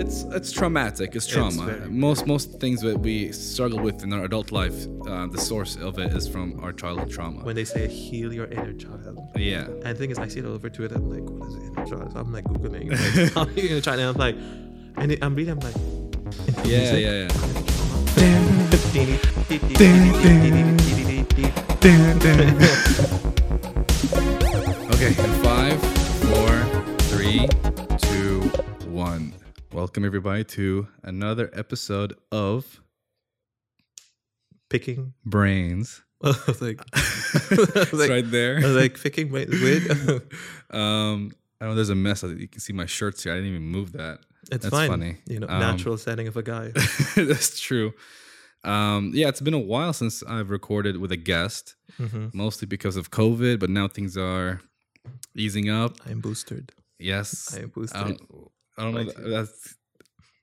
It's it's traumatic. It's trauma. very- most most things that we struggle with in our adult life, uh, the source of it is from our childhood trauma. When they say heal your inner child. yeah. And the thing is, I see it all over Twitter. I'm like, what is it? Inner child? So I'm like Googling, like, how are you inner child? And I'm like, and it, I'm reading, I'm like, Yeah, yeah, yeah. Okay, in five, four, three. Welcome everybody to another episode of Picking. Brains. I was like, I was It's like, right I there. was like picking my with Um, I know there's a mess. You can see my shirts here. I didn't even move that. it's That's fine. funny. You know, Um, natural setting of a guy. That's true. Um, yeah, it's been a while since I've recorded with a guest, hmm mostly because of COVID, but now things are easing up. I'm boosted. Yes. I am boosted. don't, I don't know. That- That's.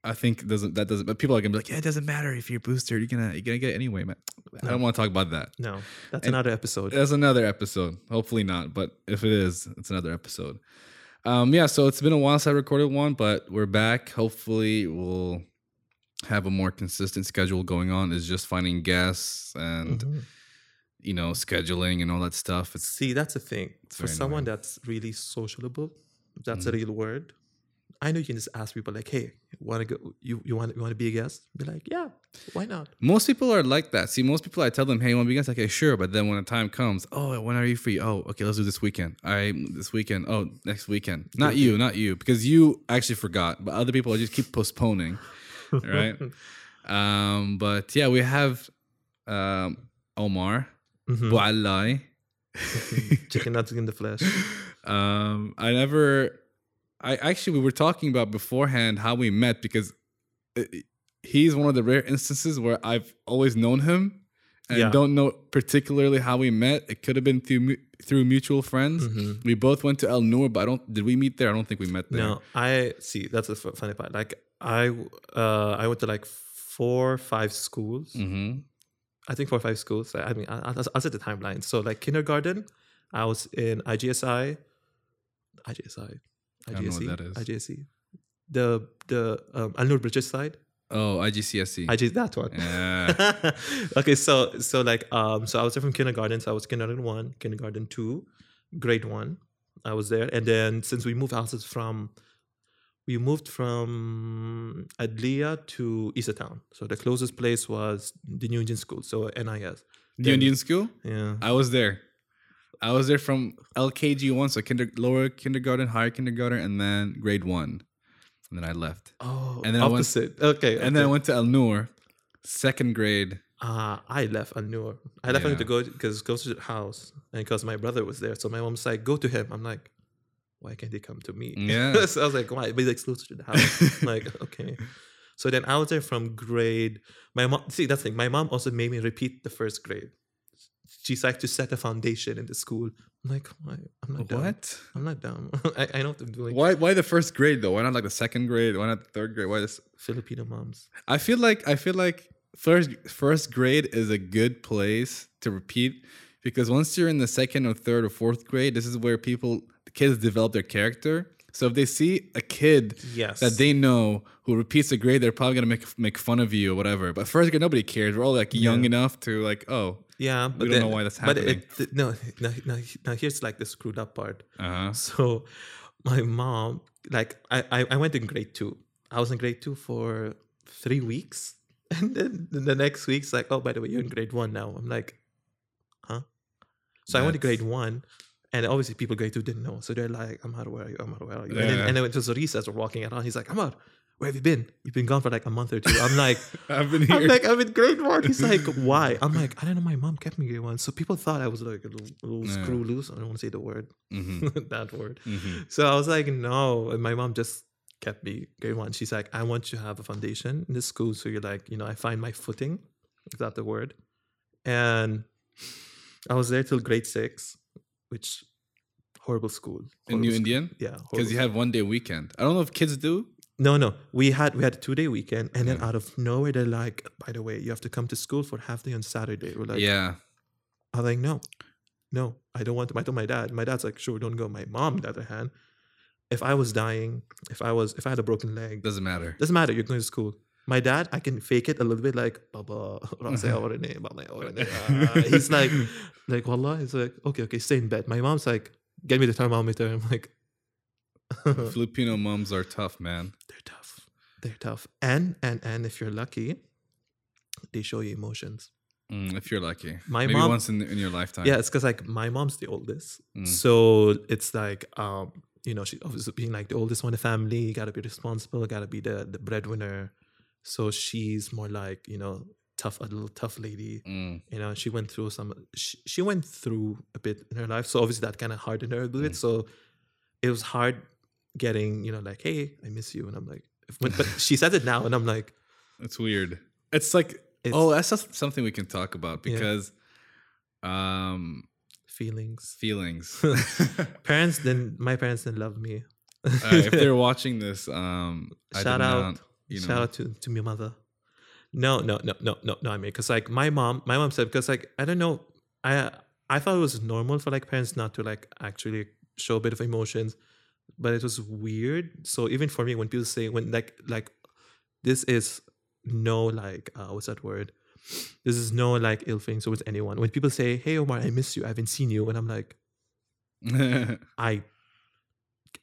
I think doesn't that doesn't. But people are gonna be like, yeah, it doesn't matter if you're booster. You're gonna you're gonna get it anyway, man. I don't want to talk about that. No, that's And- another episode. That's another episode. Hopefully not, but if it is, it's another episode. Um, yeah. So it's been a while since I recorded one, but we're back. Hopefully, we'll have a more consistent schedule going on. Is just finding guests and Mhm. you know scheduling and all that stuff. It's See, that's the thing. For someone annoying. that's really sociable, that's Mhm. a real word. I know you can just ask people like, "Hey, want to go? You you want you want to be a guest?" Be like, "Yeah, why not?" Most people are like that. See, most people, I tell them, "Hey, you want to be a guest?" Okay, sure. But then when the time comes, oh, when are you free? Oh, okay, let's do this weekend. I this weekend. Oh, next weekend. Not you, not you, because you actually forgot. But other people just keep postponing, right? um, but yeah, we have um, Omar Mhm. Boualai. Chicken nuts in the flesh. um, I never. I actually we were talking about beforehand how we met because he's one of the rare instances where I've always known him and Yeah. don't know particularly how we met. It could have been through through mutual friends. Mhm. We both went to El Noor, but I don't. Did we meet there? I don't think we met there. No, I see. That's the funny part. Like I, uh, I went to like four, five schools. Mm-hmm. I think four or five schools. I I mean, I, I'll, I'll set the timeline. So like kindergarten, I was in IGSI, IGSI, I don't know what IGSE, that is. IGSE. The the um, Al Noor British side. Oh, IGCSE. IG that one. yeah. okay, so so like um so I was there from kindergarten. So I was kindergarten one, kindergarten two, grade one. I was there, and then since we moved houses from, we moved from Adlia to Isa Town. So the closest place was the New Indian School, so NIS. The Then- Indian school. Yeah. I was there. I was there from LKG one, so kinder, lower kindergarten, higher kindergarten, and then grade one, and then I left. Oh, And then I went- opposite. okay, And then I went to El Noor, second grade. Uh, I left Al Noor. I left Yeah. him to go because go to the house and because my brother was there. So my mom's like, go to him. I'm like, why can't they come to me? Yeah. so I was like, why? But he's like closer to the house. Like, okay. So then I was there from grade. My mom, see, that's the thing. My mom also made me repeat the first grade. She's like to set a foundation in the school. I'm like, why? I'm not dumb. What? I'm not dumb. I, I know what I'm doing. Why? Why the first grade though? Why not like the second grade? Why not the third grade? Why this? Filipino moms. I feel like I feel like first first grade is a good place to repeat because once you're in the second or third or fourth grade, this is where people the kids develop their character. So if they see a kid Yes. that they know who repeats a grade, they're probably gonna make make fun of you or whatever. But first grade, nobody cares. We're all like young Yeah. enough to like, oh, yeah, but I don't then- know why that's But happening. it, no, no, no, now here's like the screwed up part. uh huh, So my mom, like I, I, I went in grade two. I was in grade two for three weeks. And then the next week's like, oh, by the way, you're in grade one now. I'm like, huh? So I went to grade one. And obviously people grade two didn't know. So they're like, Amar, where are you? Amar, where are you? And, then, and then it was we're walking around. He's like, Amar, where have you been? You've been gone for like a month or two. I'm like, I've been here. I'm like, I'm in grade one. He's like, why? I'm like, I don't know. My mom kept me grade one. So people thought I was like a little, a little Yeah. screw loose. I don't want to say the word, hmm that word. hmm So I was like, no. And my mom just kept me grade one. She's like, I want you to have a foundation in this school. So you're like, you know, I find my footing. Is that the word? And I was there till grade six, which horrible school. In New school. Indian, Yeah. because horrible you have one day weekend. I don't know if kids do. No, no. We had we had a two day weekend, and then out of nowhere, they're like, "By the way, you have to come to school for half day on Saturday." We're like, yeah, I was like, "No, no, I don't want to." I told my dad. My dad's like, "Sure, don't go." My mom, on the other hand, if I was dying, if I was if I had a broken leg, Doesn't matter. doesn't matter. You're going to school. My dad, I can fake it a little bit like Baba Rasa Orene, Baba Orene. Ah, He's like, like Wallah. He's like, okay, okay, stay in bed. My mom's like, get me the thermometer. I'm like, Filipino moms are tough, man. They're tough. They're tough. And and and if you're lucky, they show you emotions. Mm, if you're lucky, My maybe mom- once in in your lifetime. Yeah, it's because like my mom's the oldest, Mm. so it's like um, you know, she obviously being like the oldest one in the family, you gotta be responsible, gotta be the the breadwinner. So she's more like you know tough, a little tough lady. Mm. You know, she went through some. She, she went through a bit in her life, so obviously that kind of hardened her a little bit. So it was hard getting you know like, hey, I miss you, and I'm like, when, but she says it now, and I'm like, It's weird. It's like It's- oh, that's just something we can talk about Yeah. because um feelings. feelings. Parents didn't. My parents didn't love me. Uh, if they're watching this, um, Shout out. not, you know, Shout out to, to my mother. No, no, no, no, no, no. I mean, because like my mom, my mom said because like I don't know, I I thought it was normal for like parents not to like actually show a bit of emotions, but it was weird. So even for me, when people say when like like this is no like uh, what's that word? This is no like ill feeling towards anyone. When people say, "Hey Omar, I miss you. I haven't seen you," and I'm like, I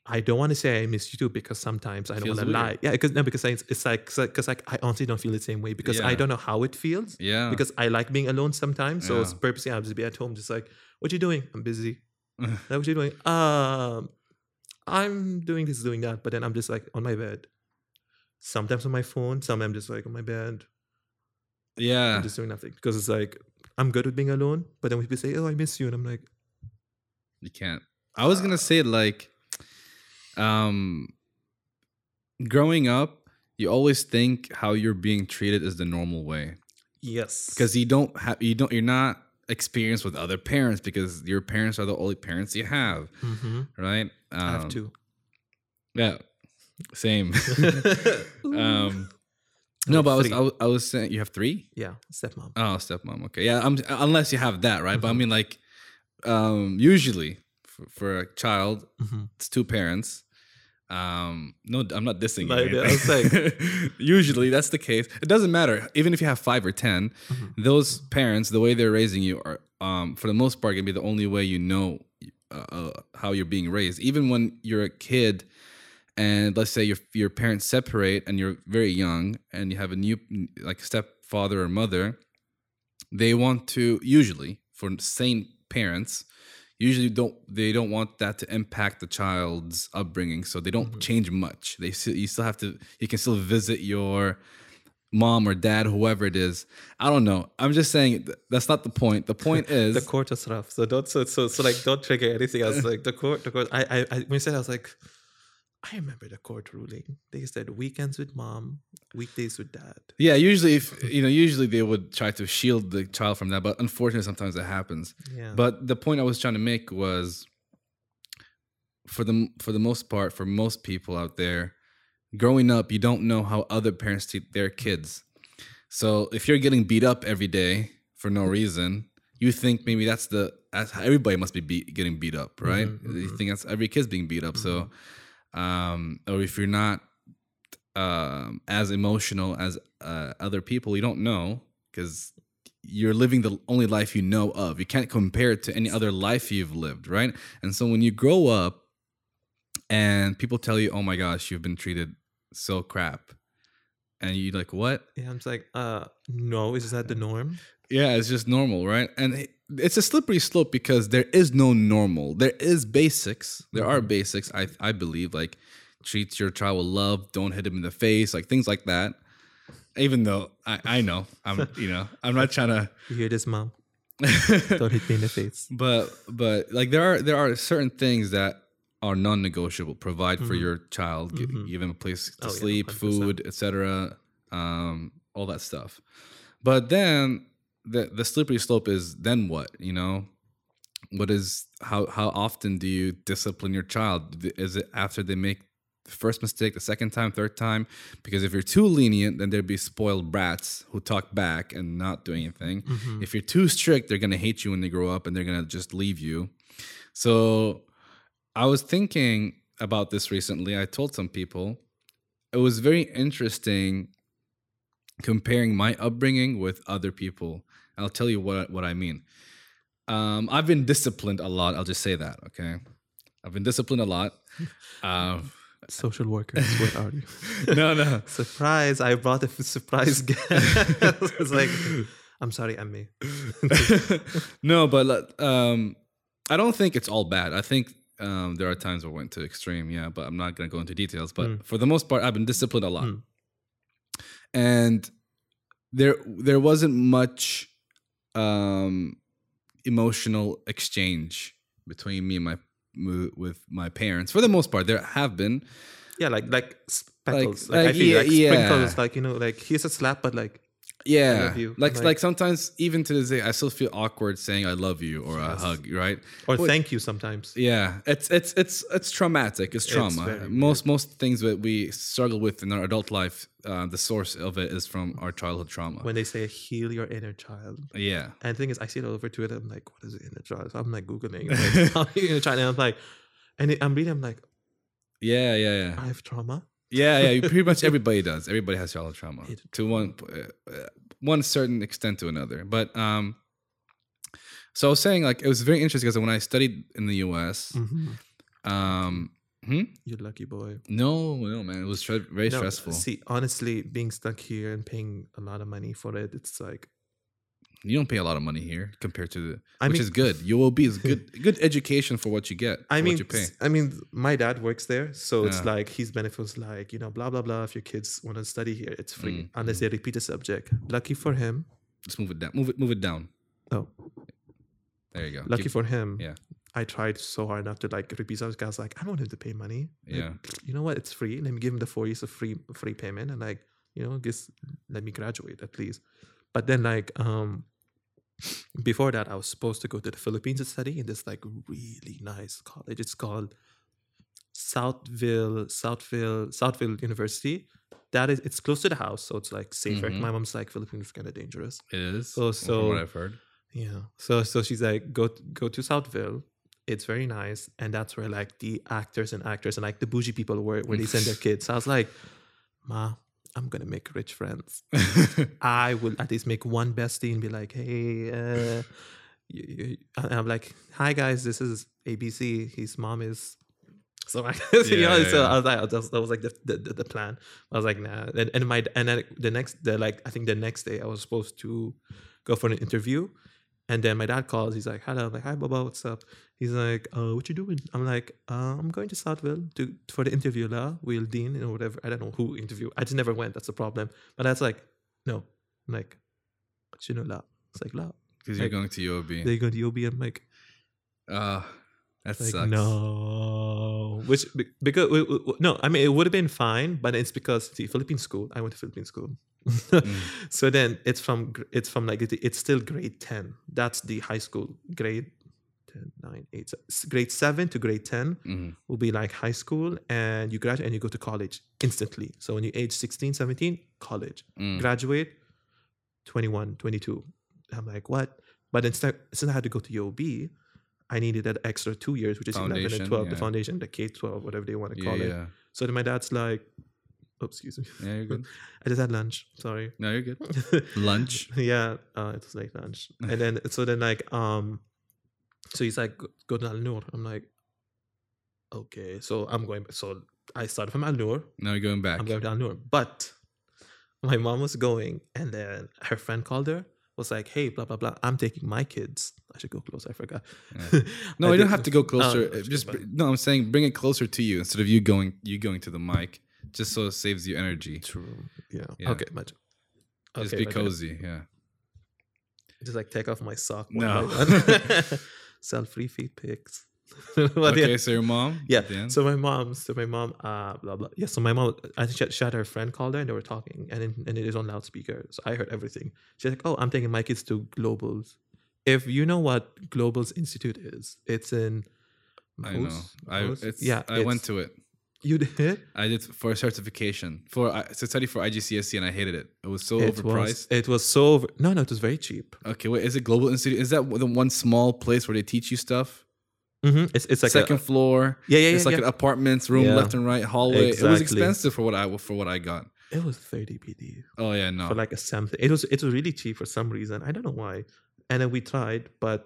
I don't want to say I miss you too because sometimes I don't want to lie. Yeah, because no, because it's, it's like because like I honestly don't feel the same way because I don't know how it feels yeah. because I like being alone sometimes. So it's purposely I'll just be at home, just like, what you doing? I'm busy. Like, what you doing? Um, I'm doing this, doing that, but then I'm just like on my bed. Sometimes on my phone, sometimes I'm just like on my bed. yeah. I'm just doing nothing because it's like I'm good with being alone. But then people say, "Oh, I miss you," and I'm like, You can't. I was gonna say like, um, growing up, you always think how you're being treated is the normal way "Yes," because you don't have you don't you're not experienced with other parents because your parents are the only parents you have, hmm right? Um, I have to. Yeah, same. um, no, but I was. I was I was saying you have three. Yeah, stepmom. Oh, stepmom. Okay, yeah. I'm unless you have that, right? But I Mhm. mean, like, um, usually for, for a child, Mhm. it's two parents. Um, no, I'm not dissing. No, you. I was usually that's the case. It doesn't matter, even if you have five or 10 Mhm. Those parents, the way they're raising you, are um, for the most part, gonna be the only way you know uh, uh, how you're being raised. Even when you're a kid, and let's say your your parents separate and you're very young, and you have a new like stepfather or mother, they want to usually for sane parents usually don't they don't want that to impact the child's upbringing so they don't Mhm. change much they still you still have to you can still visit your mom or dad whoever it is i don't know i'm just saying that's not the point the point is the court is rough. So don't so so so like don't trigger anything else. Like the court, the court. I I, I when you said I was like, I remember the court ruling. They said weekends with mom, weekdays with dad. yeah usually if you know usually they would try to shield the child from that but unfortunately sometimes that happens Yeah. But the point I was trying to make was for the for the most part, for most people out there, growing up, you don't know how other parents treat their kids. So if you're getting beat up every day for no reason, you think maybe that's the that's how everybody must be beat, getting beat up, right? Mhm, You mhm. think that's every kid's being beat up. So, um, or if you're not um, as emotional as uh, other people, you don't know because you're living the only life you know of. You can't compare it to any other life you've lived, right? And so when you grow up and people tell you, "Oh my gosh, you've been treated so crap," and you're like, "What?" yeah, I'm just like, uh, no, is that the norm? Yeah, it's just normal, right? And it's a slippery slope because there is no normal. There is basics. There are Mhm. basics. I I believe like treat your child with love. Don't hit him in the face, like things like that. Even though I I know I'm you know I'm not trying to. You hear this, mom? Don't hit me in the face. but but like there are there are certain things that are non-negotiable provide for Mhm. your child gi- Mhm. give him a place to Oh, sleep 100%. food etc um all that stuff but then the the slippery slope is then what you know what is how how often do you discipline your child is it after they make the first mistake the second time third time because if you're too lenient then there'd be spoiled brats who talk back and not do anything Mhm. if you're too strict, they're gonna hate you when they grow up and they're gonna just leave you. So I was thinking about this recently. I told some people it was very interesting comparing my upbringing with other people. I'll tell you what what I mean. Um, I've been disciplined a lot. I'll just say that. Okay, I've been disciplined a lot. Um, Social workers, where are you? no, no. surprise! I brought a surprise guest. it's like, I'm sorry, I'm me. no, but um, I don't think it's all bad. I think um, there are times where I went to extreme, yeah, but I'm not gonna go into details. But Mm. for the most part, I've been disciplined a lot, Mm. and there there wasn't much um, emotional exchange between me and my with my parents. For the most part, there have been, Yeah, like like speckles. Like, like, I feel yeah, like yeah. sprinkles. Like you know, like here's a slap, but like yeah, like Like- like sometimes even to this day, I still feel awkward saying I love you or a hug, right? or Well, thank you sometimes. Yeah, it's it's it's it's traumatic. It's It's trauma. very most most things that we struggle with in our adult life, uh, the source of it is from our childhood trauma. When they say heal your inner child. yeah, And the thing is, I see it all over Twitter. I'm like, what is inner child? So I'm like Googling like, inner child. And I'm like, and it, I'm reading, I'm like, yeah, yeah, yeah, I have trauma. Yeah, yeah. Pretty much everybody does. Everybody has childhood trauma It- to one uh, uh, one certain extent to another. But um, so I was saying like it was very interesting because when I studied in the U.S., Mhm. um, hmm? You lucky boy. no, no, man, it was stre- very No, stressful. See, honestly, being stuck here and paying a lot of money for it, it's like, You don't pay a lot of money here compared to the, I which mean, is good. UOB is good, good education for what you get. I mean, what you pay. s- I mean, my dad works there, so it's like his benefits, like you know, blah blah blah. If your kids want to study here, it's free Mm, unless they repeat a subject. Lucky for him. Just move it down. Move it. Move it down. Oh, There you go. lucky Keep- for him. yeah. I tried so hard not to like repeat subjects. I was like, I don't want him to pay money. Like, Yeah. you know what? It's free. Let me give him the four years of free free payment, and like, you know, just let me graduate at least. But then like, um, before that, I was supposed to go to the Philippines to study in this like really nice college. It's called Southville, Southville, Southville University. That is, it's close to the house, so it's like safer. Mhm. My mom's like Philippines is kind of dangerous. It is. So- from so- what I've heard. Yeah. So so she's like, go go to Southville. It's very nice, and that's where like the actors and actors and like the bougie people were where they send their kids. So I was like, Ma, I'm gonna make rich friends. I will at least make one bestie and be like, hey, uh, you, you, and I'm like, hi guys, this is ABC. His mom is. So I, you know, yeah, so yeah. I was like, that was, that was like the, the, the, the plan. I was like, nah. And, and my and then the next, the like, I think the next day I was supposed to go for an interview, and then my dad calls. He's like, hello. I'm like, hi, Baba, what's up? He's like, uh, what you doing? I'm like, uh, I'm going to Southville to for the interview, la. Will Dean or whatever. I don't know who interview. I just never went. That's the problem. But that's like, no. I'm like, what you know, la. It's like, la. Because you're going to UOB. They go to UOB. I'm like, Uh, that like sucks. no. Which because no, I mean it would have been fine, but it's because the Philippine school. I went to Philippine school. Mm. so then it's from it's from like it's still grade 10 that's the high school grade 10 9 8 se- s- grade 7 to grade 10 Mhm. will be like high school and you graduate and you go to college instantly so when you age 16 17 college Mm. graduate 21 22 i'm like what but instead since i had to go to uob i needed that extra two years which is 11 and 12 the foundation the k-12 whatever they want to Yeah, call it yeah. so then my dad's like oh excuse me Yeah, you're good. i just had lunch sorry No, you're good. Lunch. yeah, uh, it was like lunch, and then so then like um, so he's like go, to Al Noor. I'm like, okay, so I'm going. So I started from Al Noor. Now you're going back. I'm going to Al Noor, but my mom was going, and then her friend called her. Was like, hey, blah blah blah. I'm taking my kids. I should go close. I forgot. Yeah. No, I you don't have to go closer. Oh, Uh, just br- no. I'm saying bring it closer to you instead of you going you going to the mic, just so it saves you energy. True. Yeah. Yeah. Okay, much. Just okay, be cozy. Yeah. Just like take off my sock. No. Sell free feet pics. okay, so your mom. Yeah. So my mom, so my mom, uh, blah blah. Yeah. So my mom, I think she had, she had her friend called her and they were talking, and in, and it is on loudspeaker. So I heard everything. She's like, "Oh, I'm taking my kids to Globals. If you know what Globals Institute is, it's in. I know. I it's, yeah. I went to it. You did. I did for a certification for I to study for IGCSE, and I hated it. It was so It overpriced. was. It was so. Over, no, no, it was very cheap. Okay, wait, is it Global Institute? Is that the one small place where they teach you stuff? Mhm. It's it's like second a, floor. yeah yeah yeah. it's like yeah. an apartments, room Yeah. left and right, hallway. It was expensive for what I for what I got. it was thirty BD Oh yeah, no. for like a something. It was it was really cheap for some reason. I don't know why. And then we tried, but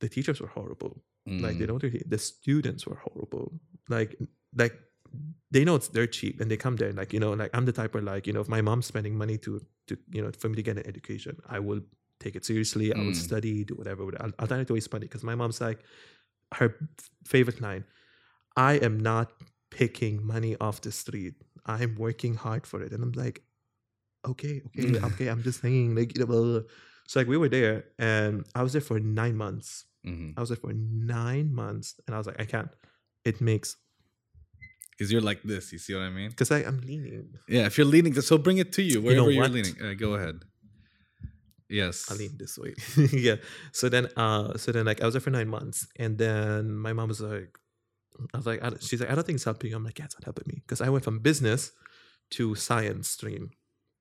the teachers were horrible. Like they Mm. don't really, the students were horrible. Like like they know it's they're cheap and they come there and like you know like I'm the type where like you know if my mom's spending money to to you know for me to get an education I will take it seriously I will Mm. study do whatever. I'll, I'll try to waste money because my mom's like her favorite line I am not picking money off the street I'm working hard for it and I'm like okay okay okay I'm just saying like you know blah, blah, blah. so like we were there and I was there for nine months Mhm. I was there for nine months, and I was like, I can't. It makes Because you're like this. You see what I mean? because I'm leaning. Yeah. If you're leaning, so bring it to you wherever you are leaning. Uh, go ahead. Yes. I lean this way. yeah. So then, uh, so then, like, I was there for nine months, and then my mom was like, I was like, I she's like, I don't think it's helping you. I'm like, yeah, it's not helping me because I went from business to science stream,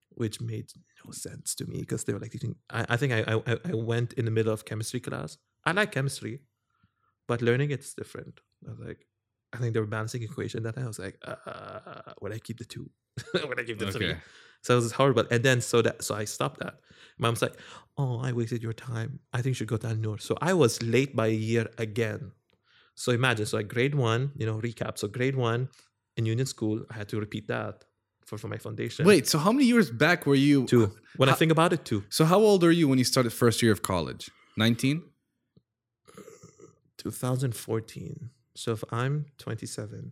which made no sense to me because they were like teaching. I, I think I, I I went in the middle of chemistry class. I like chemistry, but learning it's different. I was like, I think they were balancing equation that time. I was like, uh, would I keep the two? would I keep the three? Okay. So it was horrible. And then so that so I stopped that. Mom's like, Oh, I wasted your time. I think you should go to Al Noor. So I was late by a year again. So imagine, so like grade one, you know, recap. So grade one in Union School, I had to repeat that for, for my foundation. Wait. So how many years back were you? two. When I think about it, two. So how old are you when you started first year of college? Nineteen. 2014. So if I'm 27,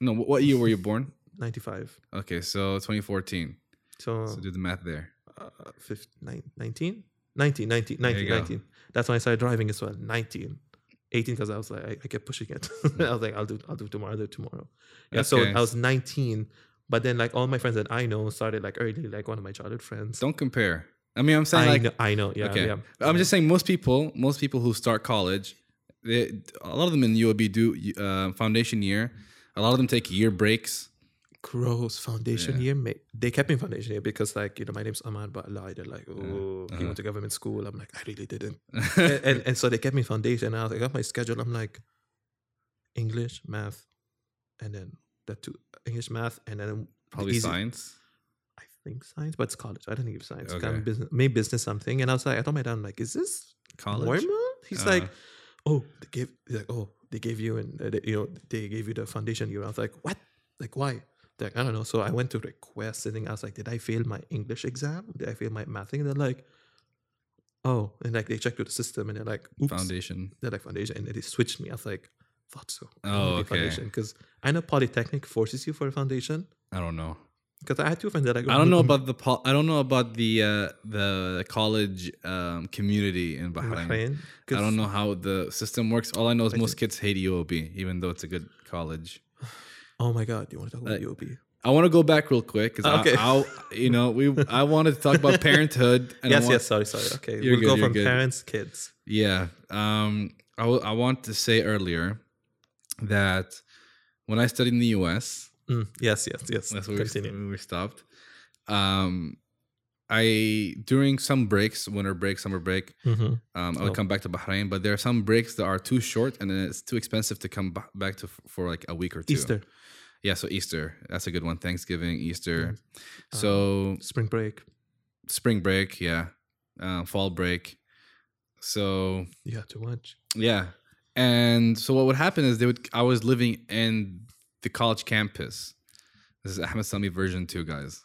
No. What year were you born? 95. Okay, so 2014. So, So do the math there. uh, 15, 19? 19, 19, 19, 19. That's when I started driving as well. 19. 18 because I was like, I, I kept pushing it. I was like, I'll do, I'll do tomorrow, I'll do tomorrow. Yeah. So I was 19, but then like all my friends that I know started like early, like one of my childhood friends. Don't compare. I mean, I'm saying I like know, I know. Yeah. okay. Yeah. I'm just saying most people, most people who start college, they, a lot of them in UOB do uh, foundation year. A lot of them take year breaks. gross foundation Yeah. year. Mate. They kept me in foundation year because like, you know, my name's Ahmad, but lie. They're like, oh, he uh-huh. went to government school. I'm like, I really didn't. and, and, and so they kept me in foundation. And I, was, I got my schedule. I'm like, English, math, and then that two English, math, and then the Probably easy- science. I think science, but it's college. I don't think it's science. Okay. Business, maybe business something. And I was like, I told my dad, I'm like, is this College. normal? He's Uh. like, oh, they gave, like, oh, they gave you and uh, they- you know they gave you the foundation year. I was like, what? Like why? They're like, I don't know. So I went to request and I was like, did I fail my English exam? Did I fail my math thing? And they're like, oh, and like they checked with the system and they're like, oops, Foundation. they're like foundation, and they switched me. I was like, thought so. Oh, okay. Because I know Polytechnic forces you for a foundation. I don't know. Because I had two friends that I don't know about the pol- I don't know about the uh, the college um, community in Bahrain. Bahrain. I don't know how the system works. All I know is I most kids hate UOB, even though it's a good college. Oh my god, you want to talk about Uh, UOB? I want to go back real quick because Okay. I, I, you know, we I wanted to talk about parenthood. And I yes, want- yes. Sorry, sorry. Okay, we'll good, go from good. parents, kids. Yeah. Um. I, w- I want to say earlier that when I studied in the U.S., Mm, yes, yes, yes. that's where we, Continue. we were stopped. Um, I during some breaks, winter break, summer break, Mhm. um, I would Oh. come back to Bahrain. But there are some breaks that are too short, and then it's too expensive to come ba- back to f- for like a week or two. Easter, Yeah. So Easter, that's a good one. Thanksgiving, Easter. Uh, So spring break. spring break, yeah, uh, fall break. So Yeah, too much. yeah, and so what would happen is they would. I was living in the college campus. This is Ahmed Sami version two, guys.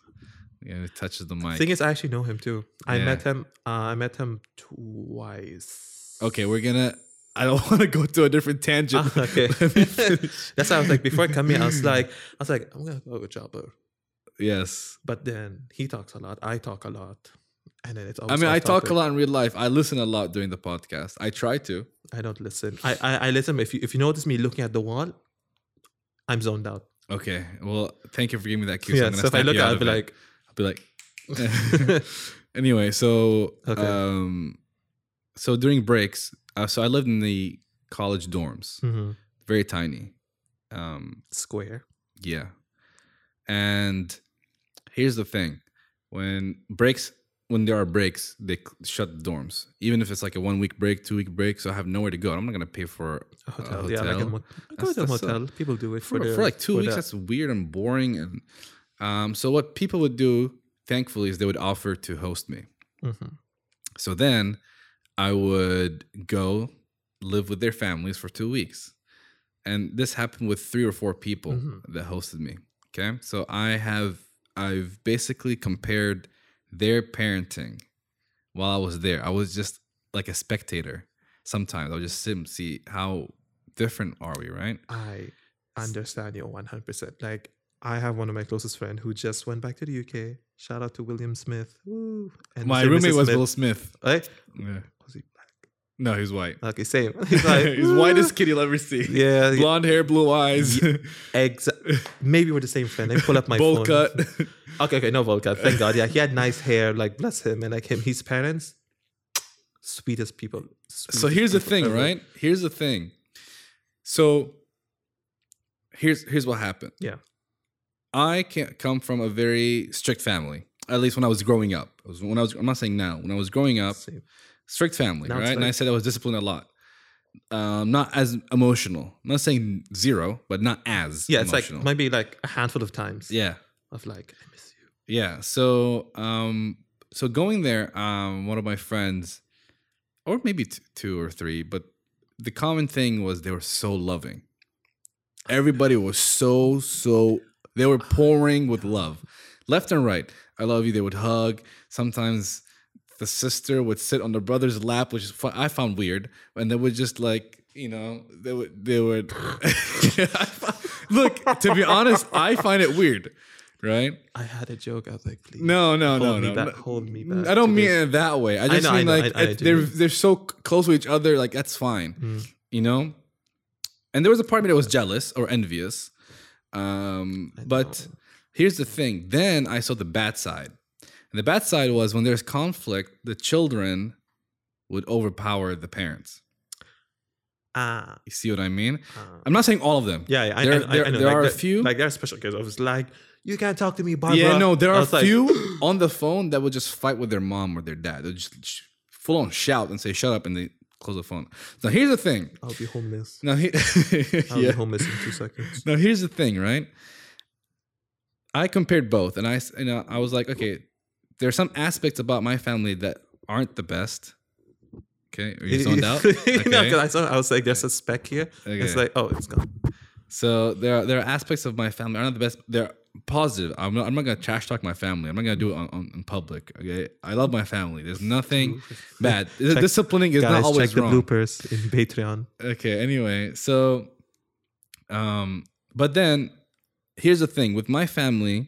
Yeah, it touches the mic. The Thing is, I actually know him too. I Yeah. met him. Uh, I met him twice. okay, we're gonna. I don't want to go to a different tangent. Ah, okay. Let me finish. That's why I was like, before coming, I was like, I was like, I'm gonna go with Jabber. yes. But then he talks a lot. I talk a lot, and then it's. I mean, I talk a lot in real life. I listen a lot during the podcast. I try to. I don't listen. I, I I listen. If you if you notice me looking at the wall, I'm zoned out. Okay. Well, thank you for giving me that cue. yeah. I'm So if I look at, I'll be like, I'll be like. anyway, so Okay. um, so during breaks, uh, so I lived in the college dorms, mhm, very tiny. Um, square. yeah, and here's the thing: when breaks when there are breaks, they shut the dorms, even if it's like a one week break, two week break. So I have nowhere to go. I'm not gonna pay for A hotel. a Yeah, like a hotel. I go to a motel. People do it for, for, the, for like two for weeks. the- That's weird and boring. And um, so what people would do, thankfully, is they would offer to host me. Mhm. So then I would go live with their families for two weeks. And this happened with three or four people Mhm. that hosted me. Okay. So I have, I've basically compared their parenting while I was there. I was just like a spectator sometimes. I'll just sit and see how different are we, right? I understand you 100%. Like, I have one of my closest friends who just went back to the UK. Shout out to William Smith. Woo. And My roommate Mrs. was Smith. Will Smith. Right? Yeah. Was he black? No, he's white. Okay, same. He's like, he's whitest kid you'll ever see. Yeah. Blonde hair, blue eyes, Exa- maybe we're the same friend. I pull up my bowl phone. cut. Okay, okay, no bowl cut. Thank God. Yeah, he had nice hair. Like bless him. And like him, his parents, sweetest people. so sweetest here's the thing, ever. right? Here's the thing. So here's here's what happened. Yeah. I can't come from a very strict family. At least when I was growing up. It was when I was I'm not saying now. When I was growing up, Same. Strict family, Now it's right? and I said I was disciplined a lot. Um, not as emotional. I'm not saying zero, but not as Yeah, it's emotional. like maybe like a handful of times. yeah. Of like, I miss you. Yeah. So um so going there, um one of my friends or maybe t- two or three, but the common thing was they were so loving. Everybody was so so they were pouring with love. Left and right. I love you. They would hug. Sometimes the sister would sit on the brother's lap, which I found weird, and they would just like, you know, they would they would Look, to be honest, I find it weird, right? I had a joke. I was like, please. No, no, no, no. back, hold me back I don't mean it that way. I I just know, I mean know, like I- I it- know what you they're they're so close to each other. Like that's fine, Mm. you know. And there was a part of me that was jealous or envious. Um, but know. here's the thing. Then I saw the bad side. And the bad side was when there's conflict, the children would overpower the parents. Ah. You see what I mean? ah. I'm not saying all of them. Yeah, yeah. I, There- I, I, there- I know. there like, are a few- Like there are special cases. I was like, you can't talk to me, Barbara. Yeah, no, there are like, few on the phone that would just fight with their mom or their dad. They'll just full on shout and say "shut up" and they close the phone. So here's the thing. I'll be homeless. Now, he, I'll yeah. be homeless in two seconds. Now here's the thing, right? I compared both, and I, know, I was like, okay, there are some aspects about my family that aren't the best. Okay, are you zoned out? no, Okay. because I saw. I was like, there's a speck here. It's like, oh, it's gone. So there are there are aspects of my family that are not the best. They're positive. I'm not, I'm not gonna trash talk my family. I'm not gonna do it on, on in public. Okay, I love my family. There's nothing bad. Check- Disciplining is Guys, not always check the wrong. bloopers in Patreon. Okay, anyway, so um but then here's the thing with my family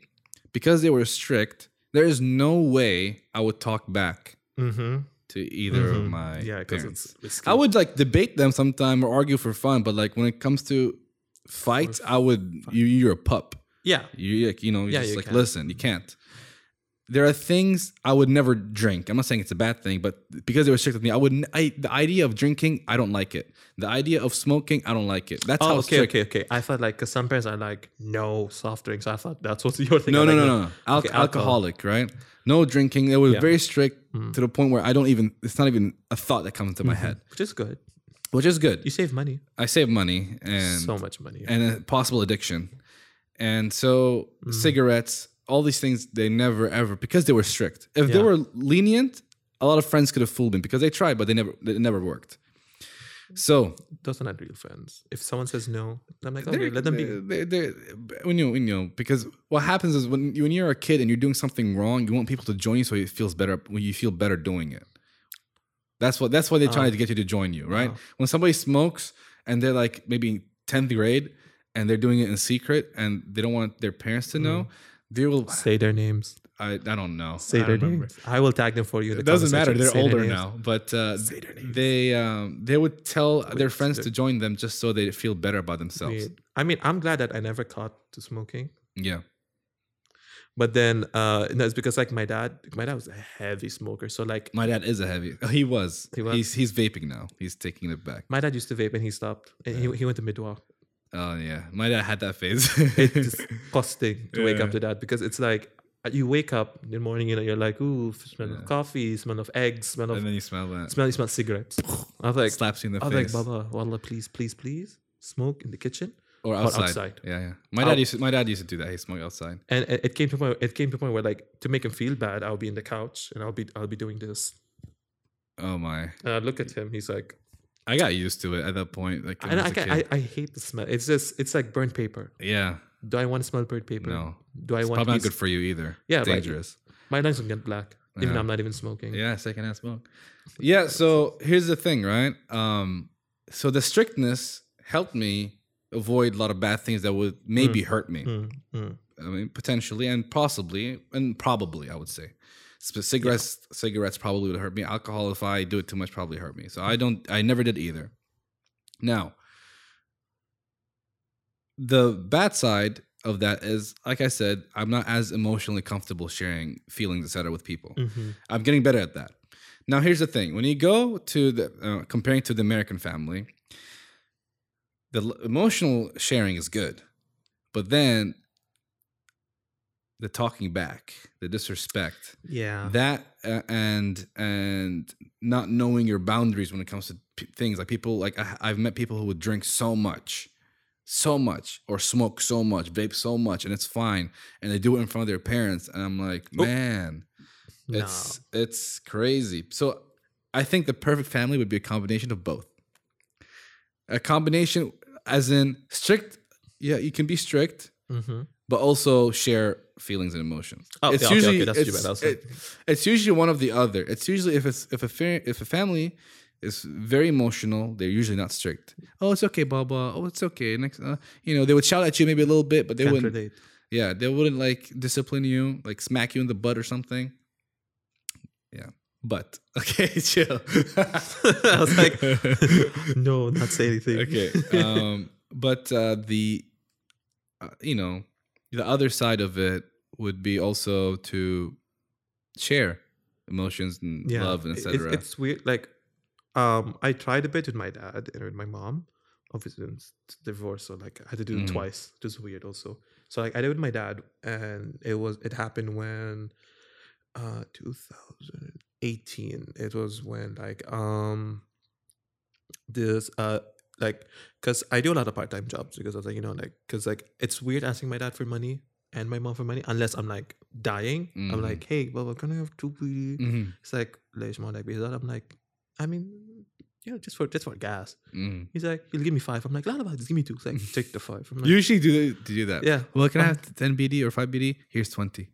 because they were strict, there is no way I would talk back Mm-hmm. to either of Mhm. my Yeah, parents. it's risky. I would like debate them sometime or argue for fun, but like when it comes to fights, I would you you're a pup. Yeah. You like, you know, you're Yeah, just you like can't. listen, you can't. There are things I would never drink. I'm not saying it's a bad thing, but because it were strict with me, I wouldn't. I, the idea of drinking, I don't like it. The idea of smoking, I don't like it. That's Oh, how okay, strict. okay, okay. I thought like because some parents are like no soft drinks. I thought that's what you're thinking. No, I'm no, like, no, no. Al- Okay, alcohol. alcoholic, right? No drinking. It was Yeah. very strict Mm. to the point where I don't even. It's not even a thought that comes into my head, Which is good. which is good. You save money. I save money and so much money. and a possible addiction. And so Mm. cigarettes, all these things, they never ever because they were strict. If they were lenient, a lot of friends could have fooled me because they tried, but they never it never worked. So Those are not real friends. If someone says no, I'm like, okay, let them be. they're- they're- when you when you know because what happens is when you, when you're a kid and you're doing something wrong, you want people to join you so it feels better when you feel better doing it. That's what that's why they're trying Oh. to get you to join you, right? Oh. When somebody smokes and they're like maybe tenth grade and they're doing it in secret and they don't want their parents to know, mm-hmm. They will. Say their names. I, I don't know. Say I their remember. names. I will tag them for you. in the It doesn't matter. They're Say older now, but uh, Say their names. they um, they would tell their friends to join them just so they feel better about themselves. Wait. I mean, I'm glad that I never caught to smoking. Yeah. But then, uh, no, it's because like my dad, my dad was a heavy smoker. So like, My dad is a heavy. He was. He was? He's he's vaping now. He's taking it back. my dad used to vape and he stopped. And he, he went to medwakh. Oh yeah, my dad had that phase. It's disgusting to wake up to that because it's like uh, you wake up in the morning, you know, you're like, ooh, smell Yeah. of coffee, smell of eggs, smell of and then you smell that. smell, you smell cigarettes. I was like, slaps you in the face. I was like, face. Baba, Wallah, please, please, please, smoke in the kitchen. or outside. outside. Yeah, yeah. My dad used to, my dad used to do that. He smoked outside. And it, came to a point. It came to a point where, like, to make him feel bad, I'll be in the couch and I'll be, I'll be doing this. Oh my! And I look at him. He's like, I got used to it at that point. Like and I I, was a can't- I. I hate the smell. It's just, it's like burnt paper. yeah, Do I want to smell burnt paper? no, Do I it's want probably not good for you either. Yeah, right. dangerous. My lungs will get black, even Yeah. though I'm not even smoking. Yeah, secondhand smoke. Yeah, so here's the thing, right? Um, so the strictness helped me avoid a lot of bad things that would maybe hurt me. Mm, mm. I mean, potentially and possibly and probably, I would say. Cigarettes, cigarettes probably would hurt me. Alcohol, if I do it too much, probably hurt me. So I don't. I never did either. Now, the bad side of that is, like I said, I'm not as emotionally comfortable sharing feelings, etc., with people. Mhm. I'm getting better at that. Now, here's the thing: when you go to the uh, comparing to the American family, the emotional sharing is good, but then the talking back, the disrespect, Yeah. that uh, and and not knowing your boundaries when it comes to p- things like people like I, I've met people who would drink so much, so much, or smoke so much, vape so much, and it's fine, and they do it in front of their parents, and I'm like, man. No. It's it's crazy. So I think the perfect family would be a combination of both. A combination as in strict, yeah, you can be strict, Mhm. but also share feelings and emotions. Oh, it's yeah, okay, usually okay, that's too it's, bad. I was it- it's usually one of the other. It's usually if it's if a fa- if a family is very emotional, they're usually not strict. Oh, it's okay, Baba. Oh, it's okay. Next, uh, you know, they would shout at you maybe a little bit, but they Can't wouldn't. relate. Yeah, they wouldn't like discipline you, like smack you in the butt or something. Yeah, but okay, chill. I was like, no, not say anything. okay, um, but uh, the uh, you know the other side of it would be also to share emotions and love and it- etc. It's, it's weird. Like, um, I tried a bit with my dad and with my mom. Obviously, it's divorce, so like I had to do it Mhm. twice, which is weird also. So like I did with my dad, and it was it happened when, uh, 2018. It was when like um, this uh like because i do a lot of part-time jobs because i was like you know like because like it's weird asking my dad for money and my mom for money unless i'm like dying. Mm-hmm. i'm like hey well can i have two BD? mm-hmm. it's like there's more like because i'm like i mean you know just for just for gas. Mm. he's like he'll give me five. I'm like lot about this give me two. It's like take the 5 like, you usually do, do that. Yeah. Well can um, i uh-huh. have 10 bd or 5 bd here's 20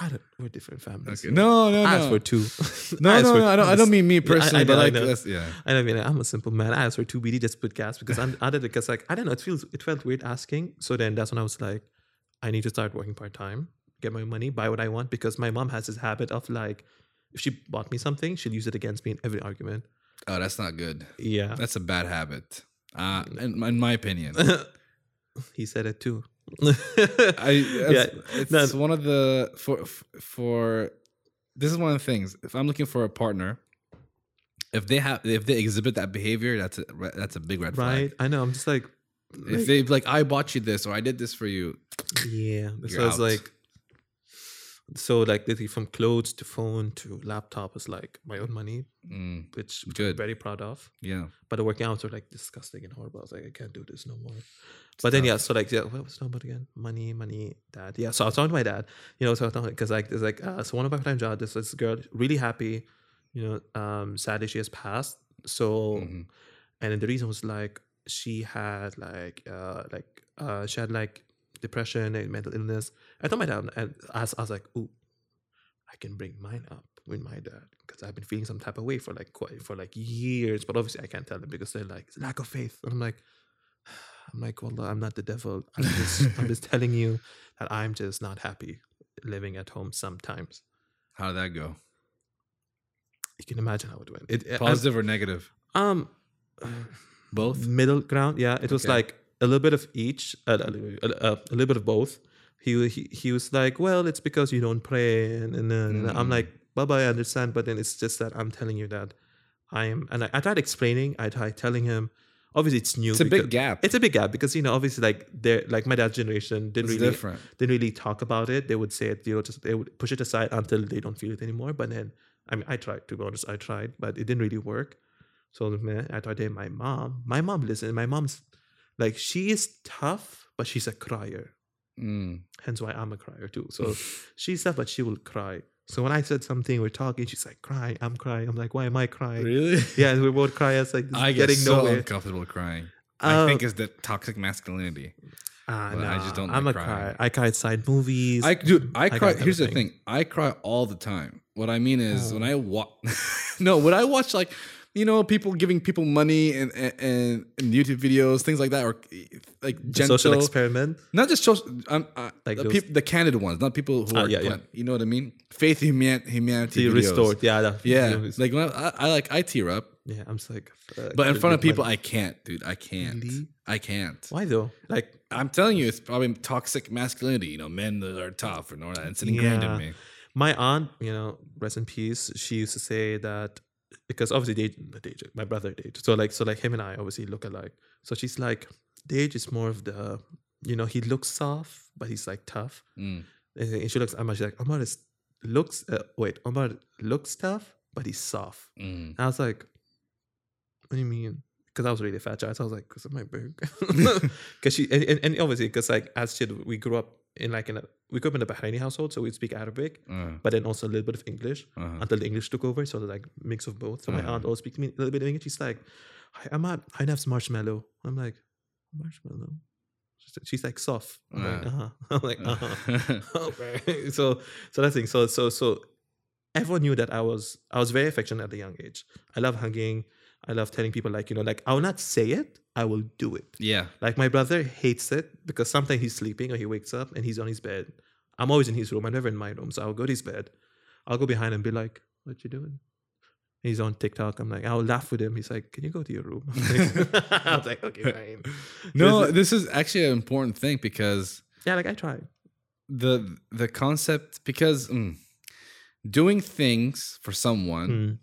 I don't. We're different families. Okay. No, no, I no. asked for two. no, I no, no. I don't. I don't mean me personally, I but know, I like know. that's yeah. I don't mean I'm a simple man. I asked for two BD just to put gas because I'm I did it because like I don't know. It feels it felt weird asking. So then that's when I was like, I need to start working part time, get my money, buy what I want because my mom has this habit of like, if she bought me something, she'll use it against me in every argument. Oh, that's not good. Yeah. That's a bad habit. Uh, in, in my opinion. he said it too. I yeah, it's, no. one of the for for this is one of the things. If I'm looking for a partner, if they have if they exhibit that behavior, that's a that's a big red flag. right. I know. I'm just like, If like, they like, I bought you this or I did this for you. yeah. So it's like, so like literally from clothes to phone to laptop is like my own money, Mm, which I'm very proud of. yeah. But the working hours are like disgusting and horrible. I was like, I can't do this no more. But then yeah, so like yeah, what was the about again? Money, money, dad. Yeah, so I was talking to my dad. You know, so because like there's like uh, so one of my part-time jobs. This this girl really happy. You know, um, sadly she has passed. So Mhm. and then the reason was like she had like uh like uh she had like depression and mental illness. I told my dad and I was, I was like, ooh, I can bring mine up with my dad because I've been feeling some type of way for like quite for like years, but obviously I can't tell them because they're like it's lack of faith. And I'm like, I'm like, well, I'm not the devil. I'm just I'm just telling you that I'm just not happy living at home sometimes. How did that go? You can imagine how it went. It, it- Positive or negative? um Both. middle ground. Yeah, it was Okay. like a little bit of each, a, a, a, a little bit of both. He, he he was like, well, it's because you don't pray, and, and, and I'm Mm. like, Baba, I understand, but then it's just that I'm telling you that I am, and I, I tried explaining, I tried telling him, obviously it's new. It's a big gap. It's a big gap because you know obviously like they're like my dad's generation didn't It's really different. didn't really talk about it. They would say it, you know, just they would push it aside until they don't feel it anymore. But then, I mean, I tried to be honest, I tried, but it didn't really work. So man, I thought, hey, my mom, my mom listen. My mom's like she is tough, but she's a crier. Mm. Hence why I'm a crier too. So she's tough, but she will cry. So when I said something, we're talking, she's like crying. I'm crying. I'm like, why am I crying? Really? Yeah, we both cry. It's like I get getting so nowhere. uncomfortable crying. Uh, I think it's the toxic masculinity. ah, but I just don't I'm like a crying. crier. I cry inside movies. I dude, I I cry. Here's the thing: I cry all the time. What I mean is, when Oh. I watch, no, when I watch like, you know, people giving people money and and, and YouTube videos, things like that, or like gentle, social experiment. not just social, um, uh, Like the, peop- the candid ones, not people who Ah, are, yeah, yeah. you know what I mean? Faith, human, humanity, videos. restored. Yeah, Yeah, videos. like when I, I like I tear up, yeah. I'm just like, fuck, but in front of people, money. I can't, dude. I can't. Really? I can't. Why though? Like, I'm telling you, it's probably toxic masculinity. You know, men that are tough and all that. It's ingrained Yeah. in me. my aunt, you know, rest in peace. She used to say that because obviously they, they my brother did. So like, so like him and I obviously look alike. So she's like, Dage is more of the, you know, he looks soft, but he's like tough. Mm. And she looks, Omar, she's like, Omar is looks, uh, wait, Omar looks tough, but he's soft. Mm. And I was like, what do you mean? Because I was really fat child. So I was like, because of my big. Because she, and, and, and obviously, because like as kid, we grew up in like in a, we grew up in a Bahraini household, so we'd speak Arabic, Uh, but then also a little bit of English uh-huh. until the English took over. So like mix of both. So my Uh-huh. aunt always speaks to me a little bit of English. She's like, Hi, I'm at, I have some marshmallow. I'm like, marshmallow? She's- like soft. I'm like, Uh. uh-huh. I'm like, uh-huh. Uh-huh. okay. So so that's thing. So so so everyone knew that I was I was very affectionate at a young age. I love hugging. I love telling people like, you know, like I will not say it, I will do it. yeah. Like my brother hates it because sometimes he's sleeping or he wakes up and he's on his bed. I'm always in his room. I'm never in my room. So I'll go to his bed. I'll go behind him and be like, What you doing? He's on TikTok. I'm like, I'll laugh with him. He's like, Can you go to your room? I was like, Okay, fine. No, This this is actually an important thing because Yeah, like I tried. the the concept because mm, doing things for someone Mm.